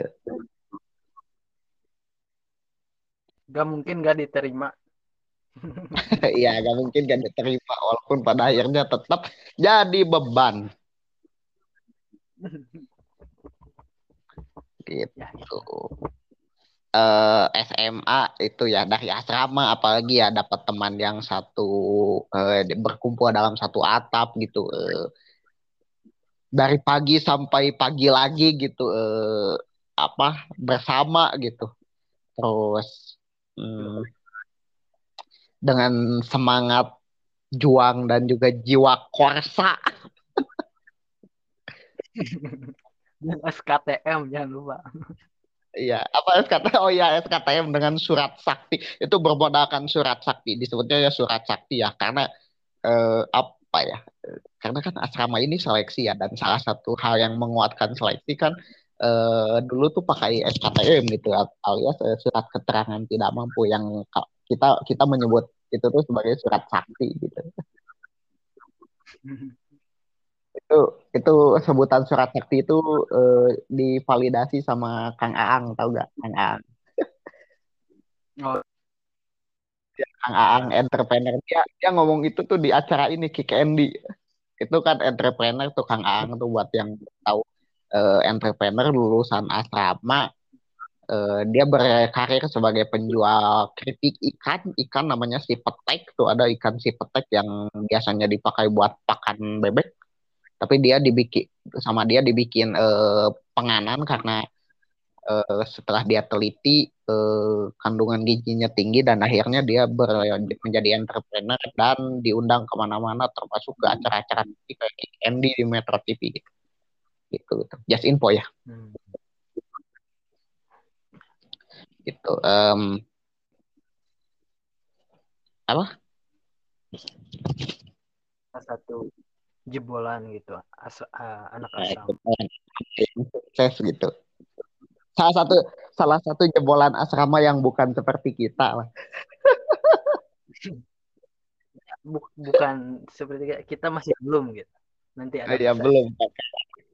Gak mungkin gak diterima. [LAUGHS] Iya, gak mungkin gak diterima walaupun pada akhirnya tetap jadi beban. Gitu. Uh, eh, SMA itu ya dari asrama apalagi ya dapat teman yang satu uh, berkumpul dalam satu atap gitu uh, dari pagi sampai pagi lagi gitu apa bersama gitu. Terus hmm, dengan semangat juang dan juga jiwa korsa [LAUGHS] dan SKTM jangan lupa. Iya, apa SKTM? Oh iya, SKTM dengan surat sakti. Itu bermodalkan surat sakti. Disebutnya ya surat sakti ya, karena eh, apa ya? Karena kan asrama ini seleksi ya, dan salah satu hal yang menguatkan seleksi kan eh, dulu tuh pakai SKTM gitu, alias eh, surat keterangan tidak mampu yang kita kita menyebut itu tuh sebagai surat sakti gitu. [LAUGHS] itu itu sebutan surat sakti itu uh, divalidasi sama Kang Aang tahu gak Kang Aang. Oh. Kang Aang entrepreneur. Dia dia ngomong itu tuh di acara ini Kick Andy. Itu kan entrepreneur tuh Kang Aang tuh buat yang tahu. Uh, entrepreneur lulusan asrama. Uh, dia berkarir sebagai penjual keripik ikan. Ikan namanya si petek tuh. Ada ikan si petek yang biasanya dipakai buat pakan bebek tapi dia dibikin sama dia dibikin uh, penganan karena uh, setelah dia teliti uh, kandungan gizinya tinggi dan akhirnya dia ber, menjadi entrepreneur dan diundang ke mana-mana termasuk ke acara-acara TV kayak Andy di Metro TV gitu gitu, gitu. just info ya hmm. gitu um, apa satu jebolan gitu as, uh, anak nah, asal sukses gitu. Salah satu salah satu jebolan asrama yang bukan seperti kita lah. [LAUGHS] Bukan seperti kita masih belum gitu. Nanti ada ya belum.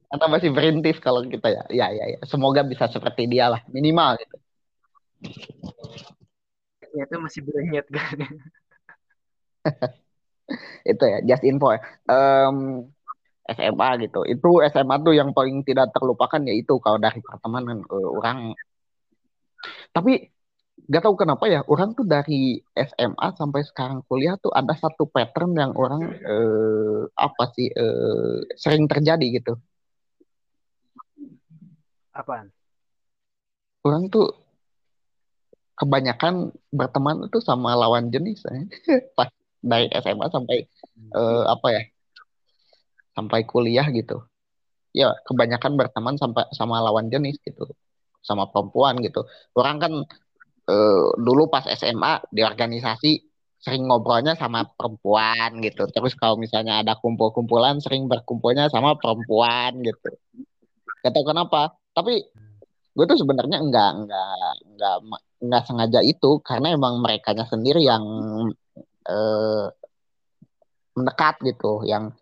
Atau masih berintis kalau kita ya. Ya ya ya semoga bisa seperti dia lah minimal gitu. Itu masih berniat kan [LAUGHS] [LAUGHS] itu ya just info ya. Um, SMA gitu itu SMA tuh yang paling tidak terlupakan yaitu kalau dari pertemanan uh, orang tapi gak tahu kenapa ya orang tuh dari SMA sampai sekarang kuliah tuh ada satu pattern yang orang uh, apa sih uh, sering terjadi gitu apaan orang tuh kebanyakan berteman itu sama lawan jenis [LAUGHS] ya. Dari SMA sampai uh, apa ya sampai kuliah gitu. Ya kebanyakan berteman sampai sama lawan jenis gitu sama perempuan gitu. Orang kan uh, dulu pas SMA di organisasi sering ngobrolnya sama perempuan gitu. Terus kalau misalnya ada kumpul-kumpulan sering berkumpulnya sama perempuan gitu. Gak tahu kenapa. Tapi gue tuh sebenarnya enggak enggak enggak enggak sengaja itu. Karena emang mereka sendiri yang eh, mendekat gitu yang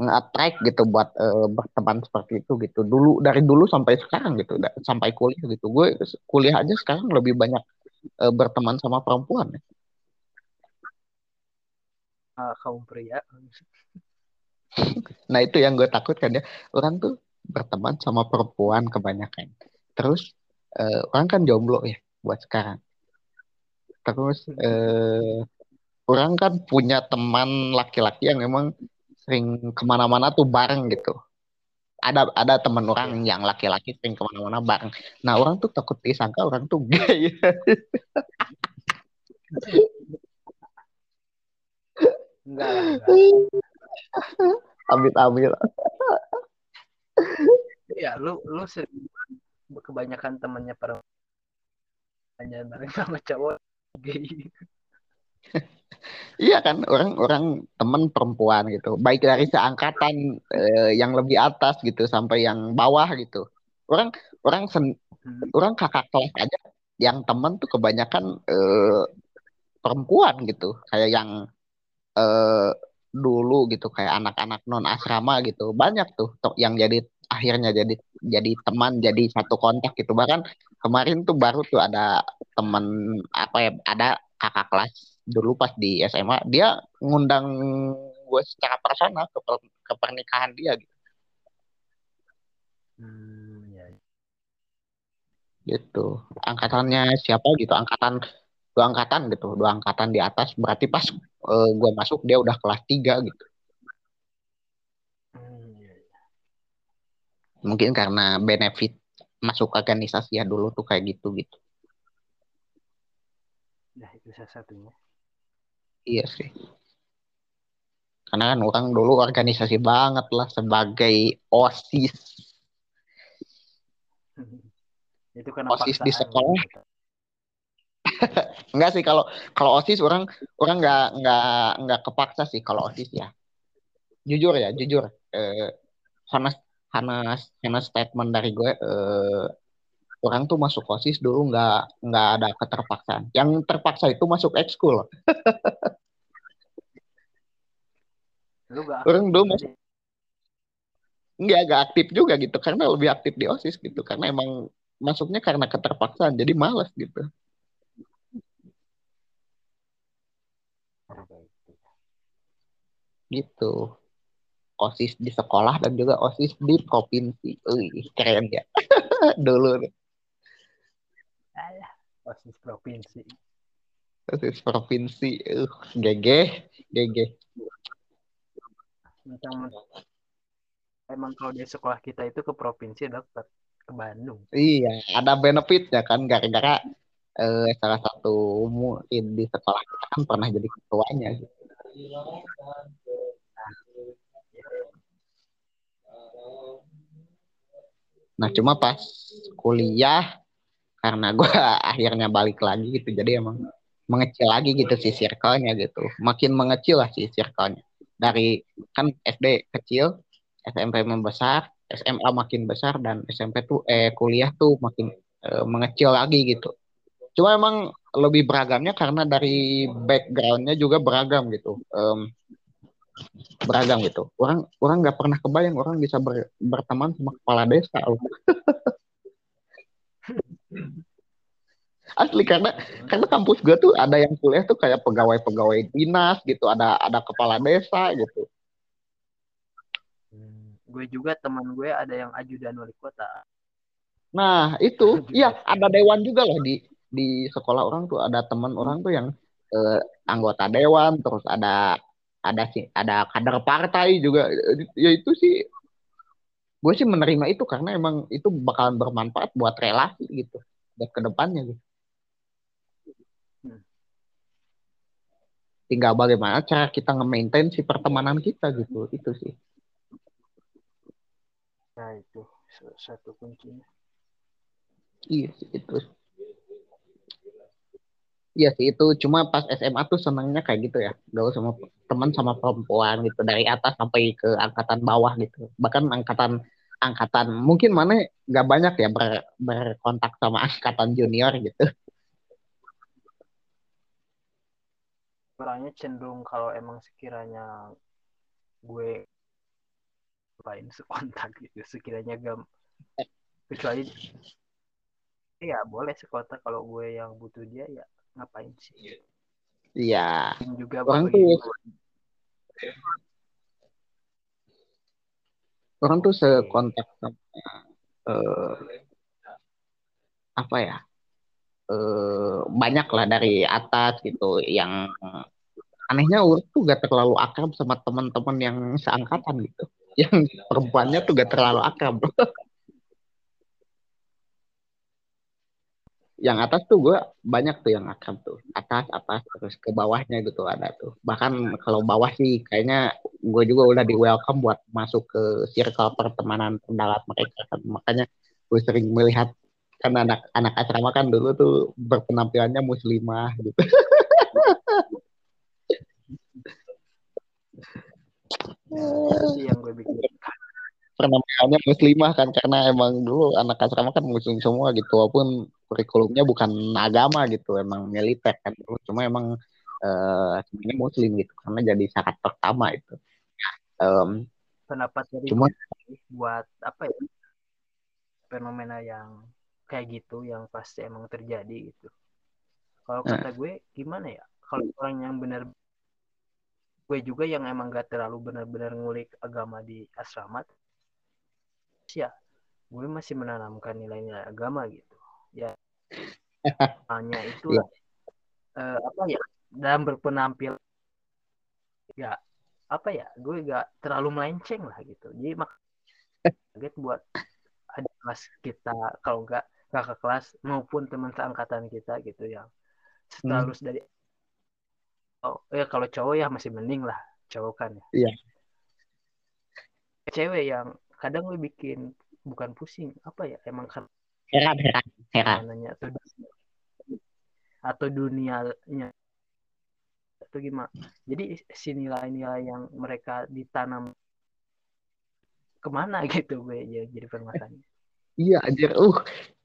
nge-attract gitu buat uh, berteman seperti itu gitu. Dulu dari dulu sampai sekarang gitu, sampai kuliah gitu. Gue kuliah aja sekarang lebih banyak uh, berteman sama perempuan. Ya. Uh, kaum pria. [LAUGHS] nah itu yang gue takutkan ya. Orang tuh berteman sama perempuan kebanyakan. Terus uh, orang kan jomblo ya buat sekarang. Terus uh, orang kan punya teman laki-laki yang memang sering ke mana-mana tuh bareng gitu. Ada ada teman orang yang laki-laki sering ke mana-mana bareng. Nah orang tuh takut disangka orang tuh gay. [LAUGHS] enggak, Amit amit. ya lu lu kebanyakan temannya perempuan bareng sama cowok gay. Iya kan orang-orang temen perempuan gitu. Baik dari seangkatan eh, yang lebih atas gitu sampai yang bawah gitu. Orang orang sen, hmm. orang kakak kelas aja yang temen tuh kebanyakan eh, perempuan gitu. Kayak yang eh, dulu gitu kayak anak-anak non asrama gitu. Banyak tuh yang jadi akhirnya jadi jadi teman jadi satu kontak gitu. Bahkan kemarin tuh baru tuh ada temen apa ya ada kakak kelas dulu pas di SMA dia ngundang gue secara personal ke, per, ke pernikahan dia gitu. Hmm, ya. Gitu. Angkatannya siapa gitu? Angkatan dua angkatan gitu, dua angkatan di atas. Berarti pas uh, gue masuk dia udah kelas tiga gitu. Hmm, ya, ya. Mungkin karena benefit masuk organisasi ya dulu tuh kayak gitu gitu. Nah itu salah satunya. Iya sih. Karena kan orang dulu organisasi banget lah sebagai OSIS. [LAUGHS] Itu kan OSIS di sekolah. [LAUGHS] enggak sih kalau kalau OSIS orang orang nggak nggak nggak kepaksa sih kalau OSIS ya. Jujur ya, jujur. Eh, Hanas Hanas statement dari gue eh, orang tuh masuk OSIS dulu nggak nggak ada keterpaksaan. Yang terpaksa itu masuk ekskul. [LAUGHS] Orang dulu masuk nggak agak aktif juga gitu. Karena lebih aktif di osis gitu. Karena emang masuknya karena keterpaksaan. Jadi malas gitu. Gitu. Osis di sekolah dan juga osis di provinsi. Wih, keren ya. [LAUGHS] Dulu osis provinsi. Osis provinsi uh GG GG emang kalau di sekolah kita itu ke provinsi dapat ke Bandung. Iya ada benefitnya kan gara-gara eh, salah satu mungkin di sekolah kita kan pernah jadi ketuanya. Gitu. Nah cuma pas kuliah karena gue [LAUGHS] akhirnya balik lagi gitu jadi emang mengecil lagi gitu si circle-nya gitu makin mengecil lah si circle-nya dari kan SD kecil, SMP membesar, SMA makin besar dan SMP tuh eh kuliah tuh makin eh, mengecil lagi gitu. Cuma emang lebih beragamnya karena dari backgroundnya juga beragam gitu. Um, beragam gitu. Orang orang nggak pernah kebayang orang bisa ber, berteman sama kepala desa loh. [LAUGHS] asli karena karena kampus gue tuh ada yang kuliah tuh kayak pegawai-pegawai dinas gitu ada ada kepala desa gitu. Hmm, gue juga teman gue ada yang ajudan wali kota. Nah itu. [LAUGHS] Iya ada dewan juga loh di di sekolah orang tuh. Ada teman orang tuh yang eh, anggota dewan terus ada ada sih ada kader partai juga. Ya itu sih gue sih menerima itu karena emang itu bakalan bermanfaat buat relasi gitu buat ke depannya gitu. Tinggal bagaimana cara kita nge-maintain si pertemanan kita gitu itu sih. Nah itu satu kuncinya. Iya sih itu iya sih itu cuma pas SMA tuh senangnya kayak gitu ya. Gaul sama teman sama perempuan gitu dari atas sampai ke angkatan bawah gitu. Bahkan angkatan angkatan mungkin mana nggak banyak ya ber, berkontak sama [LAUGHS] angkatan junior gitu. Orangnya cenderung kalau emang sekiranya gue ngapain sekontak gitu sekiranya gak kecuali ya boleh sekontak. Kalau gue yang butuh dia ya ngapain sih Iya. juga Orang tuh orang tuh sekontak sama eh, apa ya? Eh, banyak lah dari atas gitu yang anehnya orang tuh gak terlalu akrab sama teman-teman yang seangkatan gitu. Yang perempuannya tuh gak terlalu akrab. [LAUGHS] yang atas tuh gue banyak tuh yang akrab tuh. Atas atas terus ke bawahnya gitu ada tuh. Bahkan kalau bawah sih kayaknya gue juga udah di welcome buat masuk ke circle pertemanan pendalat mereka kan. Makanya gue sering melihat kan anak anak asrama kan dulu tuh berpenampilannya muslimah gitu. [LAUGHS] Itu yang gue bikin penampilannya muslimah kan karena emang dulu anak asrama kan muslim semua gitu walaupun kurikulumnya bukan agama gitu emang militer kan dulu cuma emang sebenarnya muslim gitu karena jadi syarat pertama itu. Em, pendapat dari cuma buat apa ya? Fenomena yang kayak gitu yang pasti emang terjadi gitu. Kalau Eh. kata gue gimana ya? Kalau orang yang benar gue juga yang emang gak terlalu benar-benar ngulik agama di asrama ya gue masih menanamkan nilai-nilai agama gitu. Ya. [LAUGHS] Hanya itu eh, apa ya dalam berpenampil ya apa ya gue gak terlalu melenceng lah gitu. Jadi mak kaget buat ada kelas kita kalau nggak kakak kelas maupun teman seangkatan kita gitu yang setelus dari oh ya kalau cowok ya masih mending lah cowok kan ya. Iya. cewek yang kadang gue bikin bukan pusing apa ya emang kan heran heran heran. Nanya atau atau dunianya atau gimana jadi si nilai-nilai yang mereka ditanam ke mana [LAUGHS] gitu gue ya jadi permasalahannya. Iya anjir. Uh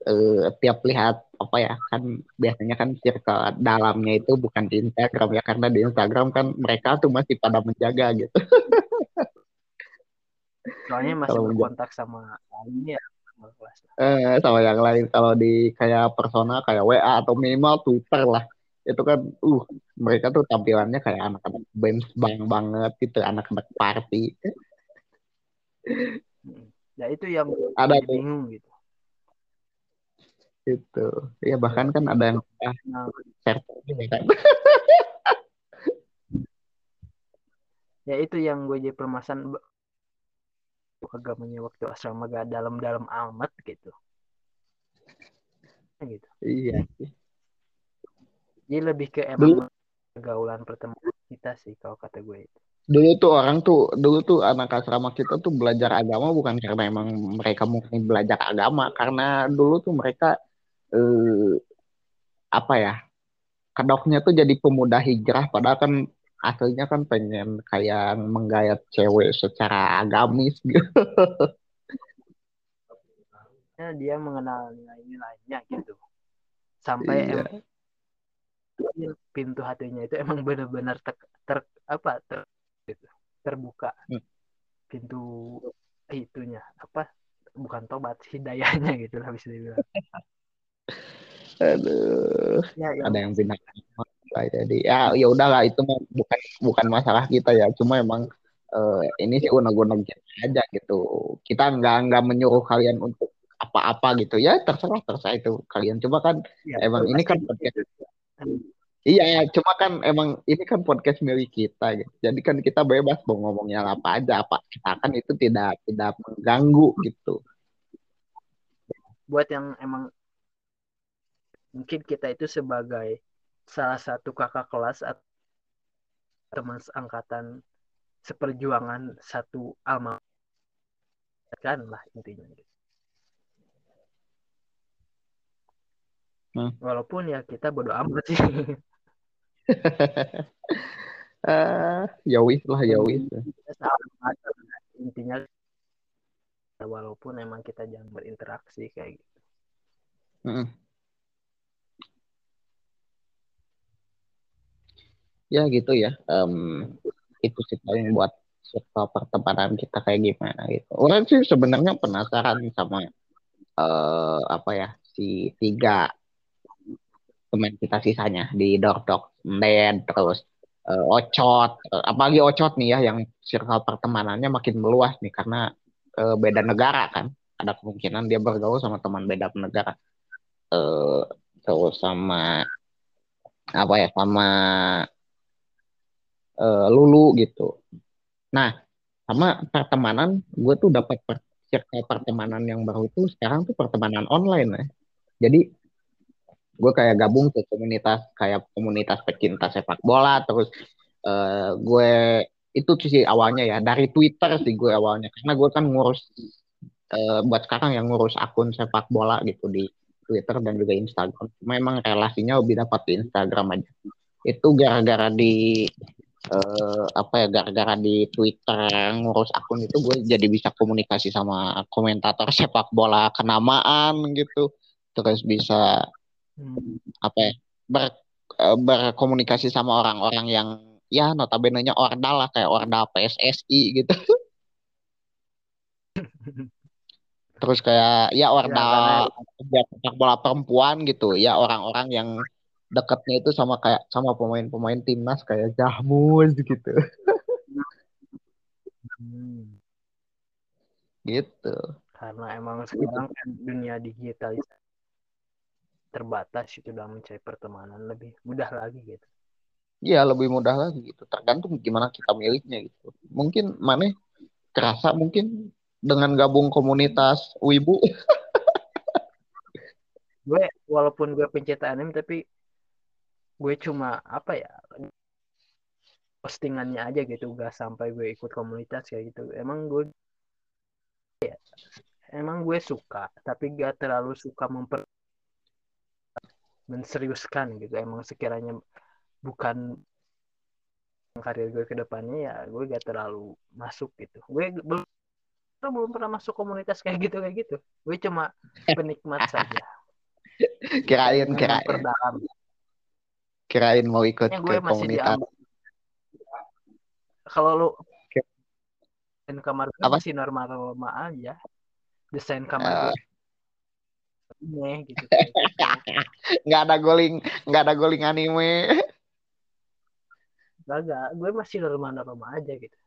eh, tiap lihat apa ya kan biasanya kan circle dalamnya itu bukan di Instagram ya karena di Instagram kan mereka tuh masih pada menjaga gitu [LAUGHS] soalnya [LAUGHS] masih Kalau berkontak sama lainnya sama lah. eh, sama yang lain. Kalau di kayak persona kayak WA atau minimal Twitter lah. Itu kan uh mereka tuh tampilannya kayak anak-anak bench bang banget gitu anak-anak party. [LAUGHS] Ya itu yang ada bingung gitu. Gitu. Ya bahkan kan ada yang ah, nah, share kan. Ya itu yang gue jadi permasalahan agamanya waktu asrama gak dalam-dalam amat gitu. Gitu. Iya jadi lebih ke dulu emang pergaulan pertemanan kita sih kalau kata gue itu. Dulu tuh orang tuh dulu tuh anak asrama kita tuh belajar agama bukan karena emang mereka mungkin belajar agama karena dulu tuh mereka eh, apa ya kedoknya tuh jadi pemuda hijrah padahal kan aslinya kan pengen kayak menggayat cewek secara agamis gitu. [LAUGHS] Ya, dia mengenal nilai-nilainya gitu. Sampai iya. emang pintu hatinya itu emang benar-benar ter, ter- apa ter- gitu, terbuka. Hmm. pintu itunya apa bukan tobat hidayahnya gitu lah bisa dibilang [LAUGHS] aduh. Ya yang ada yang pindah lah jadi ya ya udahlah itu mah bukan bukan masalah kita ya. Cuma emang eh, ini sih unek-unek aja gitu. Kita nggak nggak menyuruh kalian untuk apa-apa gitu. Ya terserah terserah itu kalian. Cuma kan ya, emang ini kan podcast iya cuma kan emang ini kan podcast milik kita gitu. Jadi kan kita bebas mau ngomongnya apa aja apa kita kan itu tidak tidak mengganggu gitu. Buat yang emang mungkin kita itu sebagai salah satu kakak kelas atau teman seangkatan seperjuangan satu alma kan lah intinya gitu. Hmm. walaupun ya kita bodo amat sih [LAUGHS] Eh, ya wis lah wis Kita sama aja. intinya walaupun emang kita jangan berinteraksi kayak gitu Mm-mm. Ya gitu ya Em, itu sih paling buat circle pertemanan kita kayak gimana gitu. Orang sih sebenarnya penasaran sama uh, apa ya si tiga teman kita sisanya di Dordok, Ned, terus uh, Ocot, uh, apalagi Ocot nih ya yang circle pertemanannya makin meluas nih karena uh, beda negara kan. Ada kemungkinan dia bergaul sama teman beda negara. Uh, terus sama apa ya sama uh, Lulu gitu. Nah, sama pertemanan gue tuh dapat per circle pertemanan yang baru itu sekarang tuh pertemanan online ya. Jadi gue kayak gabung ke komunitas kayak komunitas pecinta sepak bola terus uh, gue itu sih awalnya ya dari Twitter sih gue awalnya karena gue kan ngurus uh, buat sekarang yang ngurus akun sepak bola gitu di Twitter dan juga Instagram. Memang relasinya lebih dapat di Instagram aja. Itu gara-gara di uh, apa ya gara-gara di Twitter ngurus akun itu gue jadi bisa komunikasi sama komentator sepak bola kenamaan gitu. Terus bisa hmm. apa ya ber, uh, berkomunikasi sama orang-orang yang ya notabene-nya ordal lah kayak ordal PSSI gitu. [LAUGHS] terus kayak ya warna ya, sepak bola perempuan gitu ya orang-orang yang dekatnya itu sama kayak sama pemain-pemain timnas kayak Jahmus gitu. Hmm. gitu. Karena emang sekarang kan dunia digital terbatas itu dalam mencari pertemanan lebih mudah lagi gitu. Iya lebih mudah lagi gitu. Tergantung gimana kita miliknya gitu. Mungkin mana kerasa mungkin dengan gabung komunitas wibu. [LAUGHS] Gue walaupun gue pencinta anime tapi gue cuma apa ya postingannya aja gitu gak sampai gue ikut komunitas kayak gitu. Emang gue ya, emang gue suka tapi gak terlalu suka memper menseriuskan gitu. Emang sekiranya bukan karir gue ke depannya ya gue gak terlalu masuk gitu. Gue belum belum pernah masuk komunitas kayak gitu kayak gitu. Gue cuma penikmat saja. [LAUGHS] Kirain kirain kirain mau ikut ya, gue ke komunitas. Kalau lu desain kamar gue Apa? masih normal normal aja. Desain kamar uh. gue anime gitu, [LAUGHS] nggak ada goling nggak ada goling anime. Gak, gue masih normal-normal aja gitu.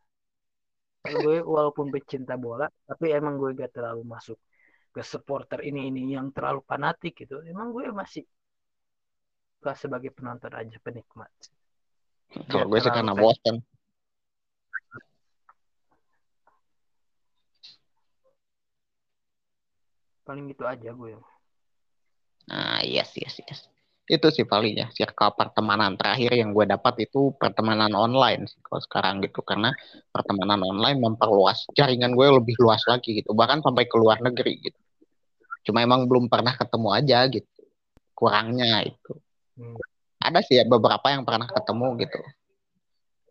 Gue walaupun pecinta bola tapi emang gue gak terlalu masuk ke supporter ini ini yang terlalu fanatik gitu. Emang gue masih gak sebagai penonton aja penikmat. Kalau gue sih karena bosan paling gitu aja gue. Nah yes yes yes itu sih paling ya circle pertemanan terakhir yang gue dapat itu pertemanan online sih kalau sekarang gitu. Karena pertemanan online memperluas jaringan gue lebih luas lagi gitu. Bahkan sampai ke luar negeri gitu. Cuma emang belum pernah ketemu aja gitu. Kurangnya itu hmm. ada sih ya beberapa yang pernah ketemu gitu.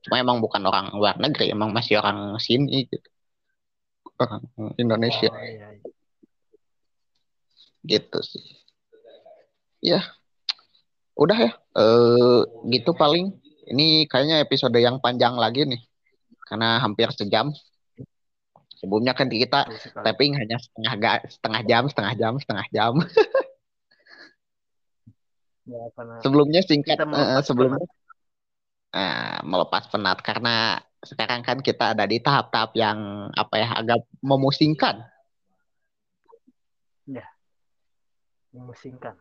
Cuma emang bukan orang luar negeri emang masih orang sini gitu. Orang Indonesia. Oh, iya, iya. gitu sih. Ya udah ya. Eh, gitu paling. Ini kayaknya episode yang panjang lagi nih. Karena hampir sejam. Sebelumnya kan kita tapping hanya setengah setengah jam setengah jam setengah jam [LAUGHS] ya, sebelumnya singkat uh, sebelumnya uh, melepas penat. Karena sekarang kan kita ada di tahap-tahap yang apa ya agak memusingkan. Ya memusingkan.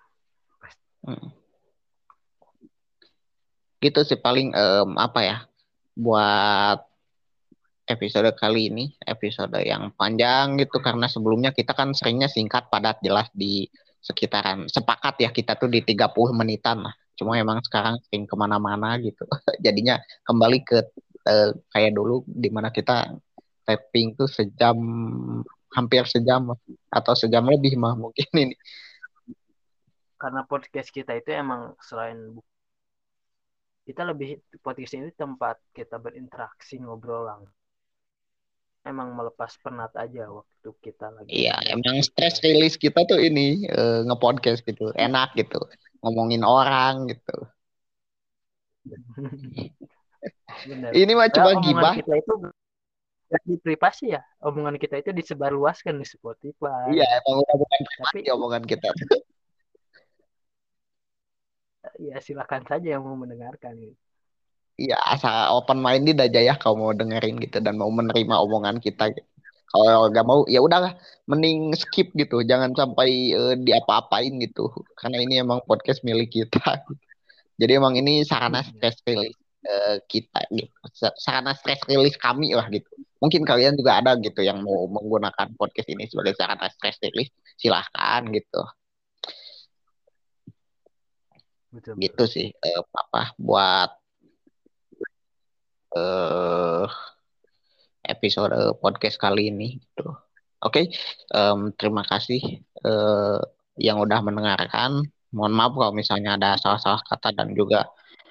Hmm. Gitu sih paling um, apa ya buat episode kali ini. Episode yang panjang gitu. Karena sebelumnya kita kan seringnya singkat padat jelas di sekitaran sepakat ya kita tuh di 30 menitan lah. Cuma emang sekarang sering ke mana-mana gitu. [LAUGHS] Jadinya kembali ke uh, kayak dulu di mana kita tapping tuh sejam hampir sejam atau sejam lebih mah mungkin ini. Karena podcast kita itu emang selain kita lebih podcast ini tempat kita berinteraksi ngobrol lang emang melepas penat aja waktu kita lagi iya emang stress release kita tuh ini uh, ngepodcast gitu enak gitu ngomongin orang gitu. Bener. ini mah cuma gibah. kita itu di privasi ya omongan kita itu disebarluaskan di Spotify. Iya emang udah bukan tapi privasi omongan kita. [LAUGHS] Ya silakan saja yang mau mendengarkan. gitu. Iya asal open minded aja ya kalau mau dengerin gitu dan mau menerima omongan kita gitu. kalau nggak mau ya udahlah mending skip gitu. Jangan sampai uh, diapa-apain gitu. Karena ini emang podcast milik kita jadi emang ini sarana Iya. stress release uh, kita gitu. Sarana stress release kami lah gitu. Mungkin kalian juga ada gitu yang mau menggunakan podcast ini sebagai sarana stress release silahkan gitu. Betul, gitu sih uh, apa buat uh, episode podcast kali ini gitu. Oke, okay. um, terima kasih uh, yang udah mendengarkan. Mohon maaf kalau misalnya ada salah-salah kata dan juga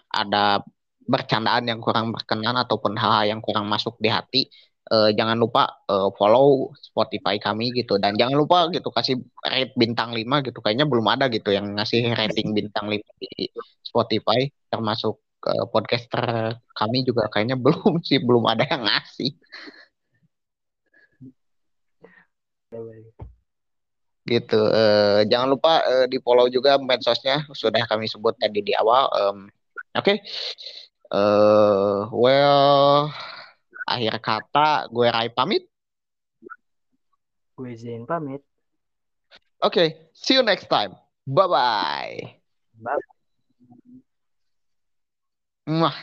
ada bercandaan yang kurang berkenan ataupun hal-hal yang kurang masuk di hati. Uh, jangan lupa uh, follow Spotify kami gitu dan jangan lupa gitu kasih rate bintang 5 gitu kayaknya belum ada gitu yang ngasih rating bintang 5 di Spotify termasuk uh, podcaster kami juga kayaknya [LAUGHS] belum sih belum ada yang ngasih. Gitu uh, jangan lupa uh, di follow juga medsosnya sudah kami sebut tadi di awal um, oke. Okay. uh, well akhir kata gue Rai pamit. Gue Zain pamit. Oke okay. see you next time. Bye bye bye Mua.